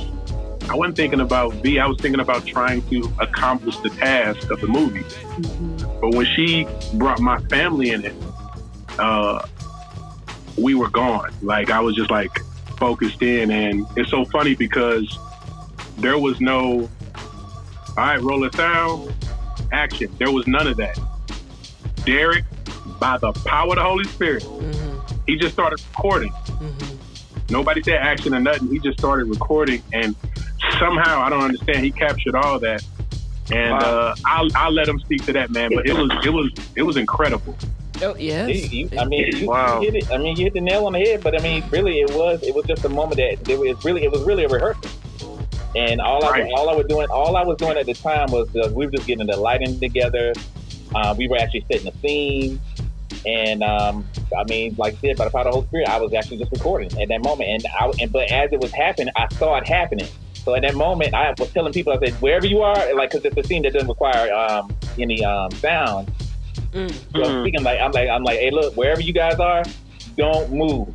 I wasn't thinking about V. I was thinking about trying to accomplish the task of the movie. But when she brought my family in it, uh, we were gone. Like I was just like focused in, and it's so funny because there was no, all right, roll it down, action. There was none of that. Derek, by the power of the Holy Spirit, he just started recording. Nobody said action or nothing. He just started recording, and somehow I don't understand. He captured all that, and uh, I'll, I'll let him speak to that, man. But it was it was it was incredible. Oh, yes. You- you- I mean, you, Wow. you hit it. I mean, you hit the nail on the head. But I mean, really, it was it was just a moment that it was really it was really a rehearsal. And all I Right. all I was doing all I was doing at the time was uh, we were just getting the lighting together. Uh, we were actually setting the scene. And um, I mean, like I said, by the power of the Holy Spirit, I was actually just recording at that moment. And I, and but as it was happening, I saw it happening. So at that moment, I was telling people, I said, wherever you are, like, because it's a scene that doesn't require um, any um, sound. So I'm speaking like I'm like I'm like, hey, look, wherever you guys are, don't move.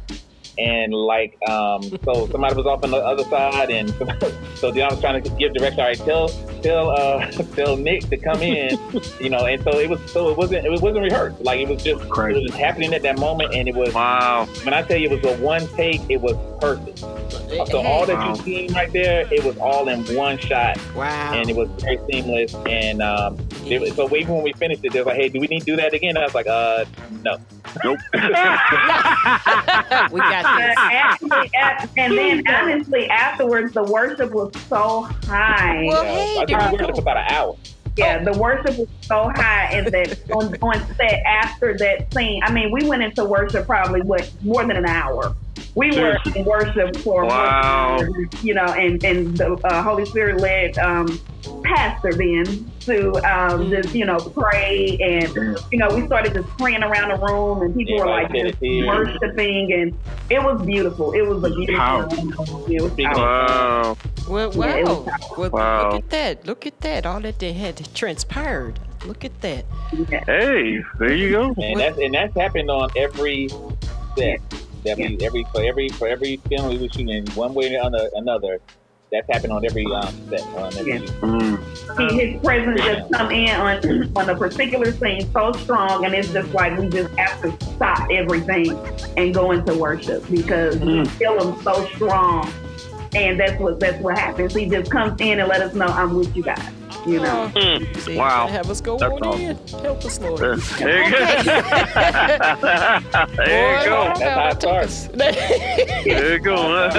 And like, um, so somebody was off on the other side, and so Dion was trying to give direction. All right, tell tell uh, tell Nick to come in, you know. And so it was so it wasn't it wasn't rehearsed. Like it was just it was just happening at that moment, and it was Wow. when I tell you it was a one take, it was perfect. So all that Wow. you seen right there, it was all in one shot Wow. and it was very seamless. And um, it was, so even when we finished it, they were like, "Hey, do we need to do that again?" And I was like, "Uh, no." Nope. we got this. Actually, at- and then honestly, afterwards, the worship was so high. Well, Yeah, hey, I there think we were for about an hour. Yeah, the worship was so high, and that on, on set after that scene, I mean, we went into worship probably what more than an hour. We were in worship for more than Wow. hour, you know, and and the uh, Holy Spirit led um, Pastor then to um, just you know pray, and you know we started just praying around the room, and people were like just said it here. worshiping, and it was beautiful. It was a beautiful. Powerful. It was Speaking of- Wow. Well, Yeah, wow. was well, Wow. look at that. Look at that. All that they had transpired. Look at that. Hey, there you go. And that's and that's happened on every set that we every for every for every film we were shooting one way or ano- another. That's happened on every um, set on every. See, his presence just come in on on a particular scene so strong, and it's just like we just have to stop everything and go into worship because we feel him so strong, and that's what that's what happens. He just comes in and let us know I'm with you guys. You know. See, Wow. Have us go That's on awesome. in. Help us, Lord. There you go. there you go. That's how it starts. There you go. oh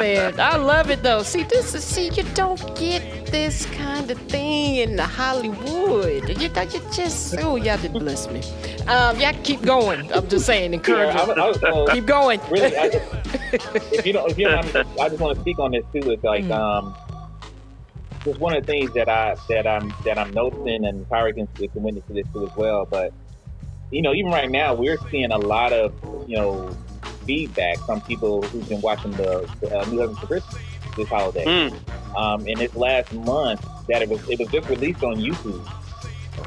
man, I love it though. See, this is see, you don't get this kind of thing in the Hollywood. You know, you just oh, y'all did bless me. Um, y'all keep going. I'm just saying, encourage Yeah, I- I- you. well, Keep going. really, I just, if you don't, if you don't, I just want to speak on this too. It's like, um, just one of the things that I that I'm that I'm noticing, and Tyra can, can witness to this too as well. But you know, even right now, we're seeing a lot of you know feedback from people who've been watching the, the uh, New Husband for Christmas this holiday. Mm. Um, in this last month, that it was it was just released on YouTube,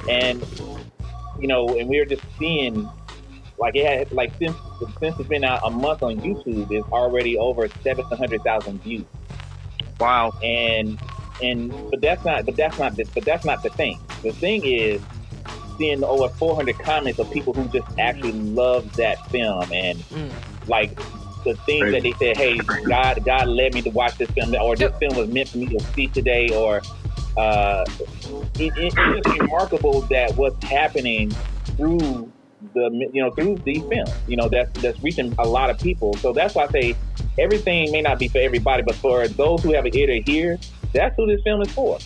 and you know, and we are just seeing like it had like since since it's been out a month on YouTube, it's already over seven hundred thousand views. Wow. And and but that's not but that's not the, but that's not the thing. The thing is seeing over four hundred comments of people who just actually love that film and like the things that they said, hey, God God led me to watch this film or this film was meant for me to see today or uh, it, it, it's just remarkable that what's happening through the you know through these films you know that's that's reaching a lot of people. So that's why i say everything may not be for everybody but for those who have an ear to hear that's who this film is for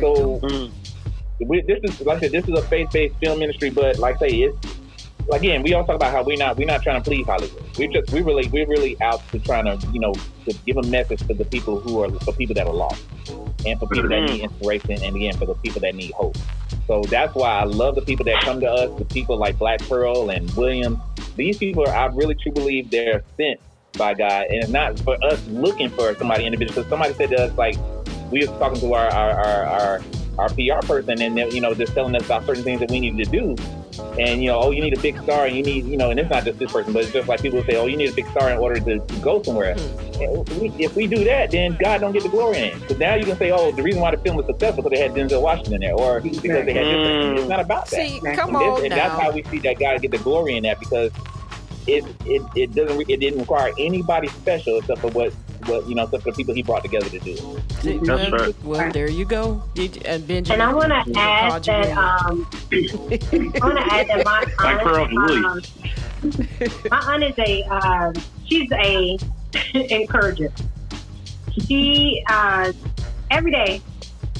so we, this is like i said this is a faith-based film industry, but like i say it's again we all talk about how we're not we're not trying to please hollywood we're just we really we're really out to trying to you know to give a message to the people who are for people that are lost and for people that Mhm. need inspiration and again for the people that need hope so that's why I love the people that come to us, the people like Blaque Pearl and Williams. These people, are, I really truly believe they're sent by God, and it's not for us looking for somebody individual. Because somebody said to us, like, we was talking to our our, our, our, our PR person, and they, you know, just telling us about certain things that we needed to do. And you know, oh, you need a big star, and you need, you know, and it's not just this person, but it's just like people say, oh, you need a big star in order to, to go somewhere. And we, if we do that, then God don't get the glory in it. Because now you can say, oh, the reason why the film was successful because they had Denzel Washington there, or because they had this. Mm. It's not about that. See, come and this- on and that's how we see that God get the glory in that because it it, it doesn't re- it didn't require anybody special except for what what you know except for the people he brought together to do. See, That's well, right. well, there you go. Did, and Benjamin. And I want to add that um, I want to add that my Like Pearl and aunt, um, my aunt is a um, she's a encourager. She uh, every day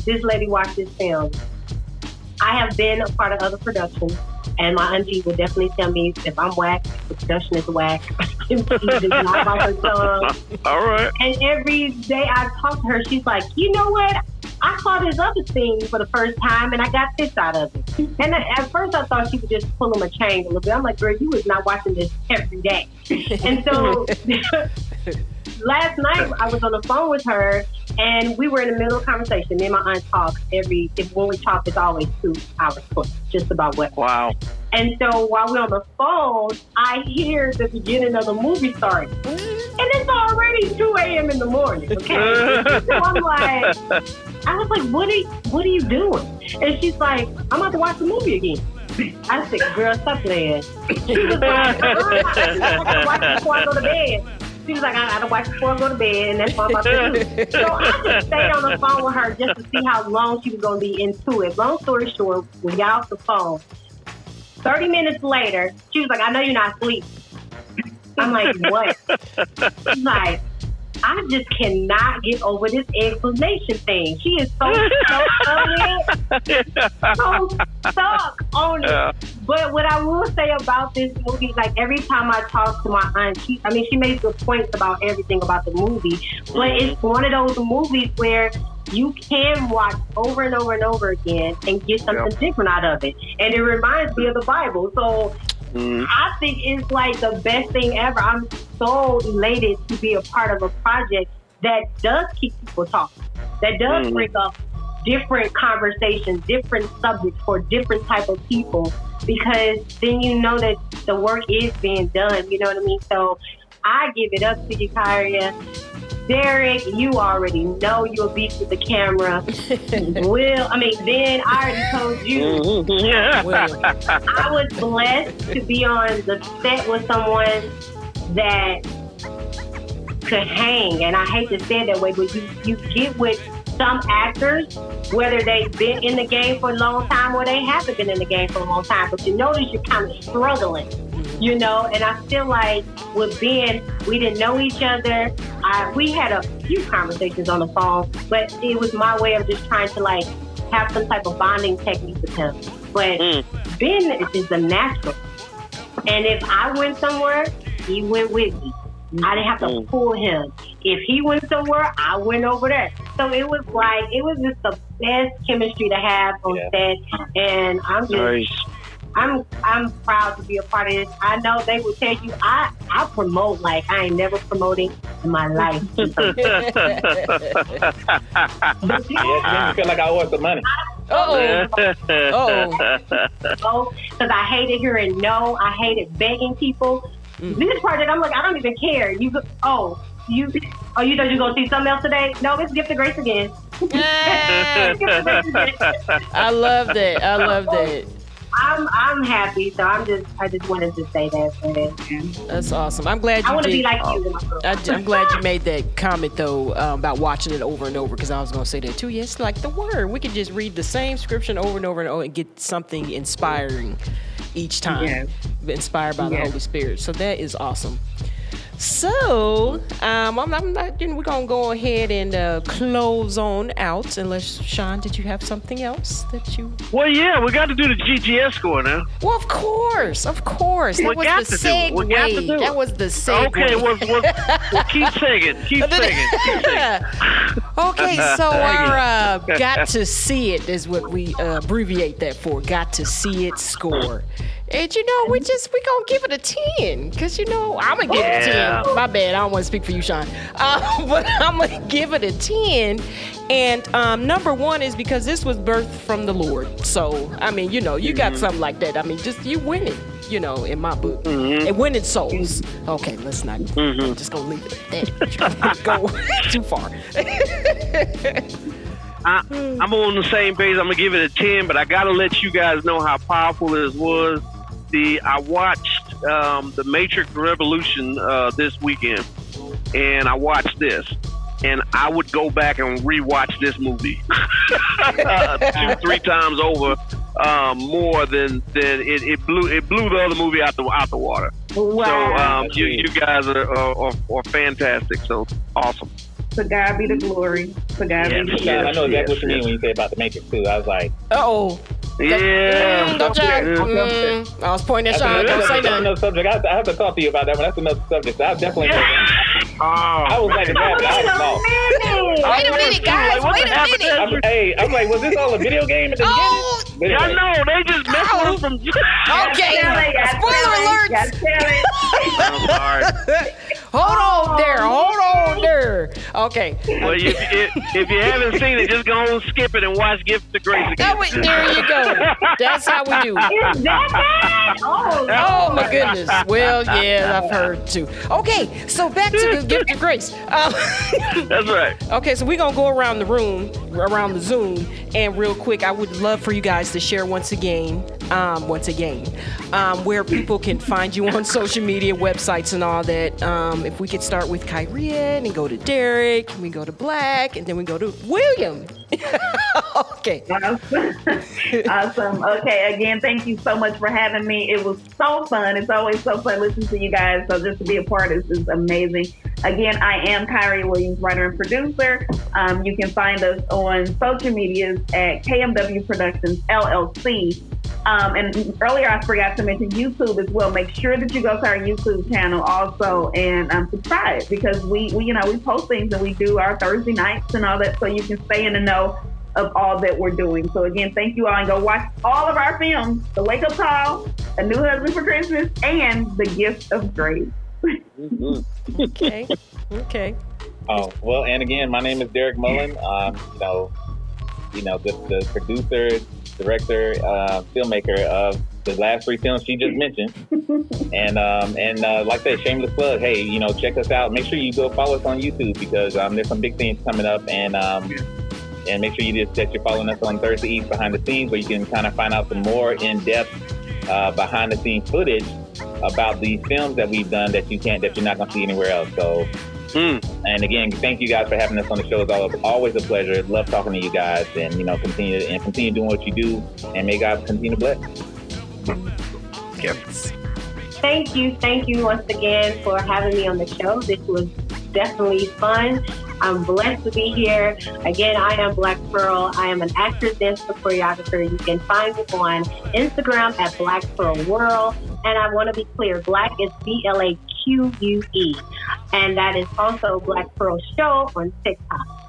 this lady watches films. I have been a part of other productions, and my auntie would definitely tell me if I'm whack, the production is whack. She does not bite her tongue. All right. And every day I talk to her, she's like, you know what? I saw this other scene for the first time and I got this out of it. And at first I thought she was just pulling a chain a little bit. I'm like, girl, you was not watching this every day. And so last night I was on the phone with her and we were in the middle of a conversation. Me and my aunt talk every, if when we talk, it's always two hours plus, just about what Wow. and so while we're on the phone, I hear the beginning of the movie starting. And it's already 2 a.m. in the morning, okay? so I'm like, I was like, what are, you, what are you doing? And she's like, I'm about to watch the movie again. I said, girl, stop playing. She was like, "Uh, I gotta watch it before I go to bed. She was like, I gotta watch before I go to bed, and that's what I'm about to do. So I just stayed on the phone with her just to see how long she was gonna be into it. Long story short, we got off the phone. 30 minutes later, she was like, I know you're not asleep. I'm like, what? She's like, I just cannot get over this explanation thing. She is so stuck on it. So stuck on it. But what I will say about this movie, like every time I talk to my aunt, she, I mean, she makes good points about everything about the movie. But mm-hmm. it's one of those movies where you can watch over and over and over again and get something different out of it. And it reminds me of the Bible. So I think it's like the best thing ever. I'm so elated to be a part of a project that does keep people talking, that does Mhm. bring up different conversations, different subjects for different type of people because then you know that the work is being done. You know what I mean? So I give it up to you, Kyria. Derek, you already know you'll be with the camera. Will, I mean, then I already told you. Mm-hmm. I was blessed to be on the set with someone that could hang. And I hate to say it that way, but you, you get with some actors, whether they've been in the game for a long time or they haven't been in the game for a long time, but you notice you're kind of struggling, you know? And I feel like with Ben, we didn't know each other. I, we had a few conversations on the phone, but it was my way of just trying to like have some type of bonding technique with him. But hmm. Ben is a natural. And if I went somewhere, he went with me. I didn't have to hmm. pull him. If he went somewhere, I went over there. So it was like it was just the best chemistry to have on set, and I'm just. I'm I'm proud to be a part of this. I know they will tell you I I promote like I ain't never promoting in my life. Yeah, you feel like I owe some money. Oh, Oh, because I hated hearing no. I hated begging people. Mm. This part that I'm like, I don't even care. You go, oh, you oh you thought you gonna see something else today? No, it's gift of grace again. Gift of grace again. I love that. I love that. I'm I'm happy, so I'm just I just wanted to say that. That's awesome. I'm glad you I want to be like you. I, am glad you made that comment though um, about watching it over and over because I was going to say that too. Yeah, it's like the word. We could just read the same scripture over and over and over and get something inspiring each time, Yes. inspired by the Holy Spirit. So that is awesome. So um, I'm, I'm not. You know, we're gonna go ahead and uh, close on out. Unless Sean, did you have something else that you? Well, yeah, we got to do the GGS score now. Well, of course, of course. That We was got the to do it. We got to segue. do That it. was the segue. Okay, well, well, well keep singing. Keep singing. Keep singing. okay, so our uh, got to see it is what we uh, abbreviate that for. Got to see it score. And you know, we just we gonna give it a ten because you know I'm gonna give it a ten. My bad, I don't want to speak for you, Sean, uh, but I'm gonna give it a ten. And um, number one is because this was birthed from the Lord. So I mean, you know, you got something like that. I mean, just you winning. You know, in my book, and winning souls. Okay, let's not. I'm just gonna leave it at that. Go too far. I, I'm on the same page. I'm gonna give it a ten, but I gotta let you guys know how powerful this was. The I watched um, the Matrix Revolution uh, this weekend, and I watched this, and I would go back and rewatch this movie two, three times over, um, more than than it, it blew it blew the other movie out the out the water. Wow. So um, you you guys are, are, are, are fantastic. So awesome. To God be the glory. To God Yes. be the glory. Yeah, I know exactly yes, what you mean when you say about the Matrix too. I was like, oh. Yeah. Mm, don't Yeah. you? Mm, I was pointing at that's, Sean. Don't say nothing. another subject. I have, to, I have to talk to you about that one. That's another subject. I definitely. I Oh. was like, a grab, but I was lost. Wait a minute, guys. Like, Wait a minute. I'm, hey, I'm like, was this all a video game at the Oh, beginning? But I know they just messed with us from. okay. Tell it, Spoiler alert. gotta tell it. I'm sorry. Hold on there. Hold on there. Okay. Well, if, if, if you haven't seen it, just go on skip it and watch Gift of Grace again. That was, there you go. That's how we do. Is that bad? Oh, Oh my goodness. Well, yeah, I've heard too. Okay, so back to the gift of grace. Um, That's right. okay, so we're gonna go around the room, around the Zoom, and real quick, I would love for you guys to share once again, um, once again, um, where people can find you on social media, websites, and all that. Um, if we could start with Kyrie and go to Derek, and we go to Blaque, and then we go to William. okay. awesome. Okay, again, thank you so much for having me. It was so fun. It's always so fun listening to you guys. So just to be a part this is amazing. Again, I am Kyrie Williams, writer and producer. Um, you can find us on social medias at KMW Productions LLC. Um, and earlier I forgot to mention YouTube as well. Make sure that you go to our YouTube channel also and um, subscribe because we, we, you know, we post things and we do our Thursday nights and all that, so you can stay in the know of all that we're doing. So again, thank you all, and go watch all of our films: The Wake Up Call, A New Husband for Christmas, and The Gift of Grace. Okay. Okay. Oh well, and again, my name is Derek Mullen. Um, you know, you know, the, the producer, director, uh, filmmaker of the last three films she just mentioned. and um, and uh, like I said, shameless plug. Hey, you know, check us out. Make sure you go follow us on YouTube because um, there's some big things coming up, and um, and make sure you just that you're following us on Thursday Eats behind the scenes, where you can kind of find out some more in-depth uh, behind-the-scenes footage about these films that we've done that you can't that you're not going to see anywhere else. So. Hmm. And again, thank you guys for having us on the show. It's always a pleasure. Love talking to you guys, and you know, continue and continue doing what you do, and may God continue to bless. Yes. Thank you, thank you once again for having me on the show. This was definitely fun. I'm blessed to be here. Again, I am Blaque Pearl. I am an actress, dancer, choreographer. You can find me on Instagram at Blaque Pearl World. And I want to be clear, Blaque is B L A Q U E. And that is also Blaque Pearl Show on TikTok.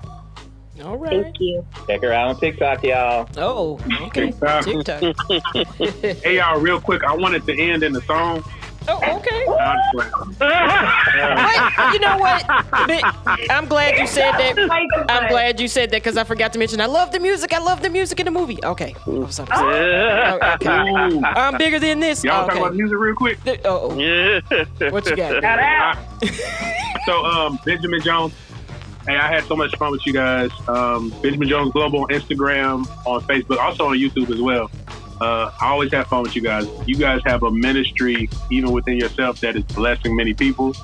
All right. Thank you. Check her out on TikTok, y'all. Oh, okay. TikTok. TikTok. hey y'all, real quick, I wanted to end in the song. Oh, okay. Nah, I'm just playing. Wait, you know what? But I'm glad you said that. I'm glad you said that because I forgot to mention I love the music. I love the music in the movie. Okay. Oh, sorry. Yeah. Okay. I'm bigger than this. Y'all talk about music real quick. Oh, Yeah. what you got? So, um, Benjamin Jones. Hey, I had so much fun with you guys. Um, Benjamin Jones Global on Instagram, on Facebook, also on YouTube as well. Uh, I always have fun with you guys. You guys have a ministry, even within yourself, that is blessing many people.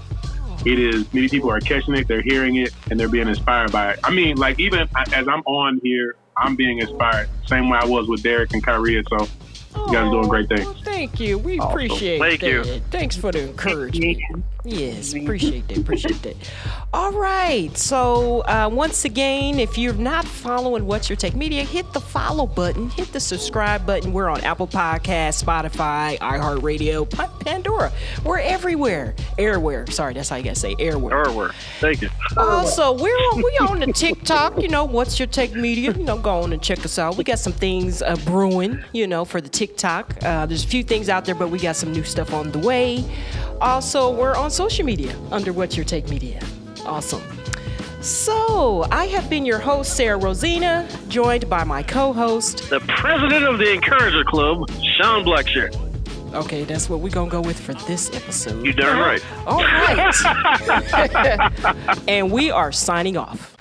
It is many people are catching it, they're hearing it, and they're being inspired by it. I mean, like even as I'm on here, I'm being inspired. Same way I was with Derek and Kyria. So you guys are doing great things. Oh, thank you. We appreciate it. Thank that. you. Thanks for the encouragement. Yes, appreciate that. Appreciate that. All right. So uh, once again, if you're not following What's Your Take Media, hit the follow button, hit the subscribe button. We're on Apple Podcasts, Spotify, iHeartRadio, Pandora. We're everywhere. Airware. Sorry, that's how you gotta say airware. Erwin. Thank you. Also, we're on, we on the TikTok. You know, what's your take media? You know, go on and check us out. We got some things uh, brewing. You know, for the TikTok. Uh, there's a few things out there, but we got some new stuff on the way. Also, we're on social media under What's Your Take Media. Awesome. So, I have been your host, Sarah Rosina, joined by my co-host. The president of the Encourager Club, Sean Blackshirt. Okay, that's what we're gonna go with for this episode. You're darn right. All right. and we are signing off.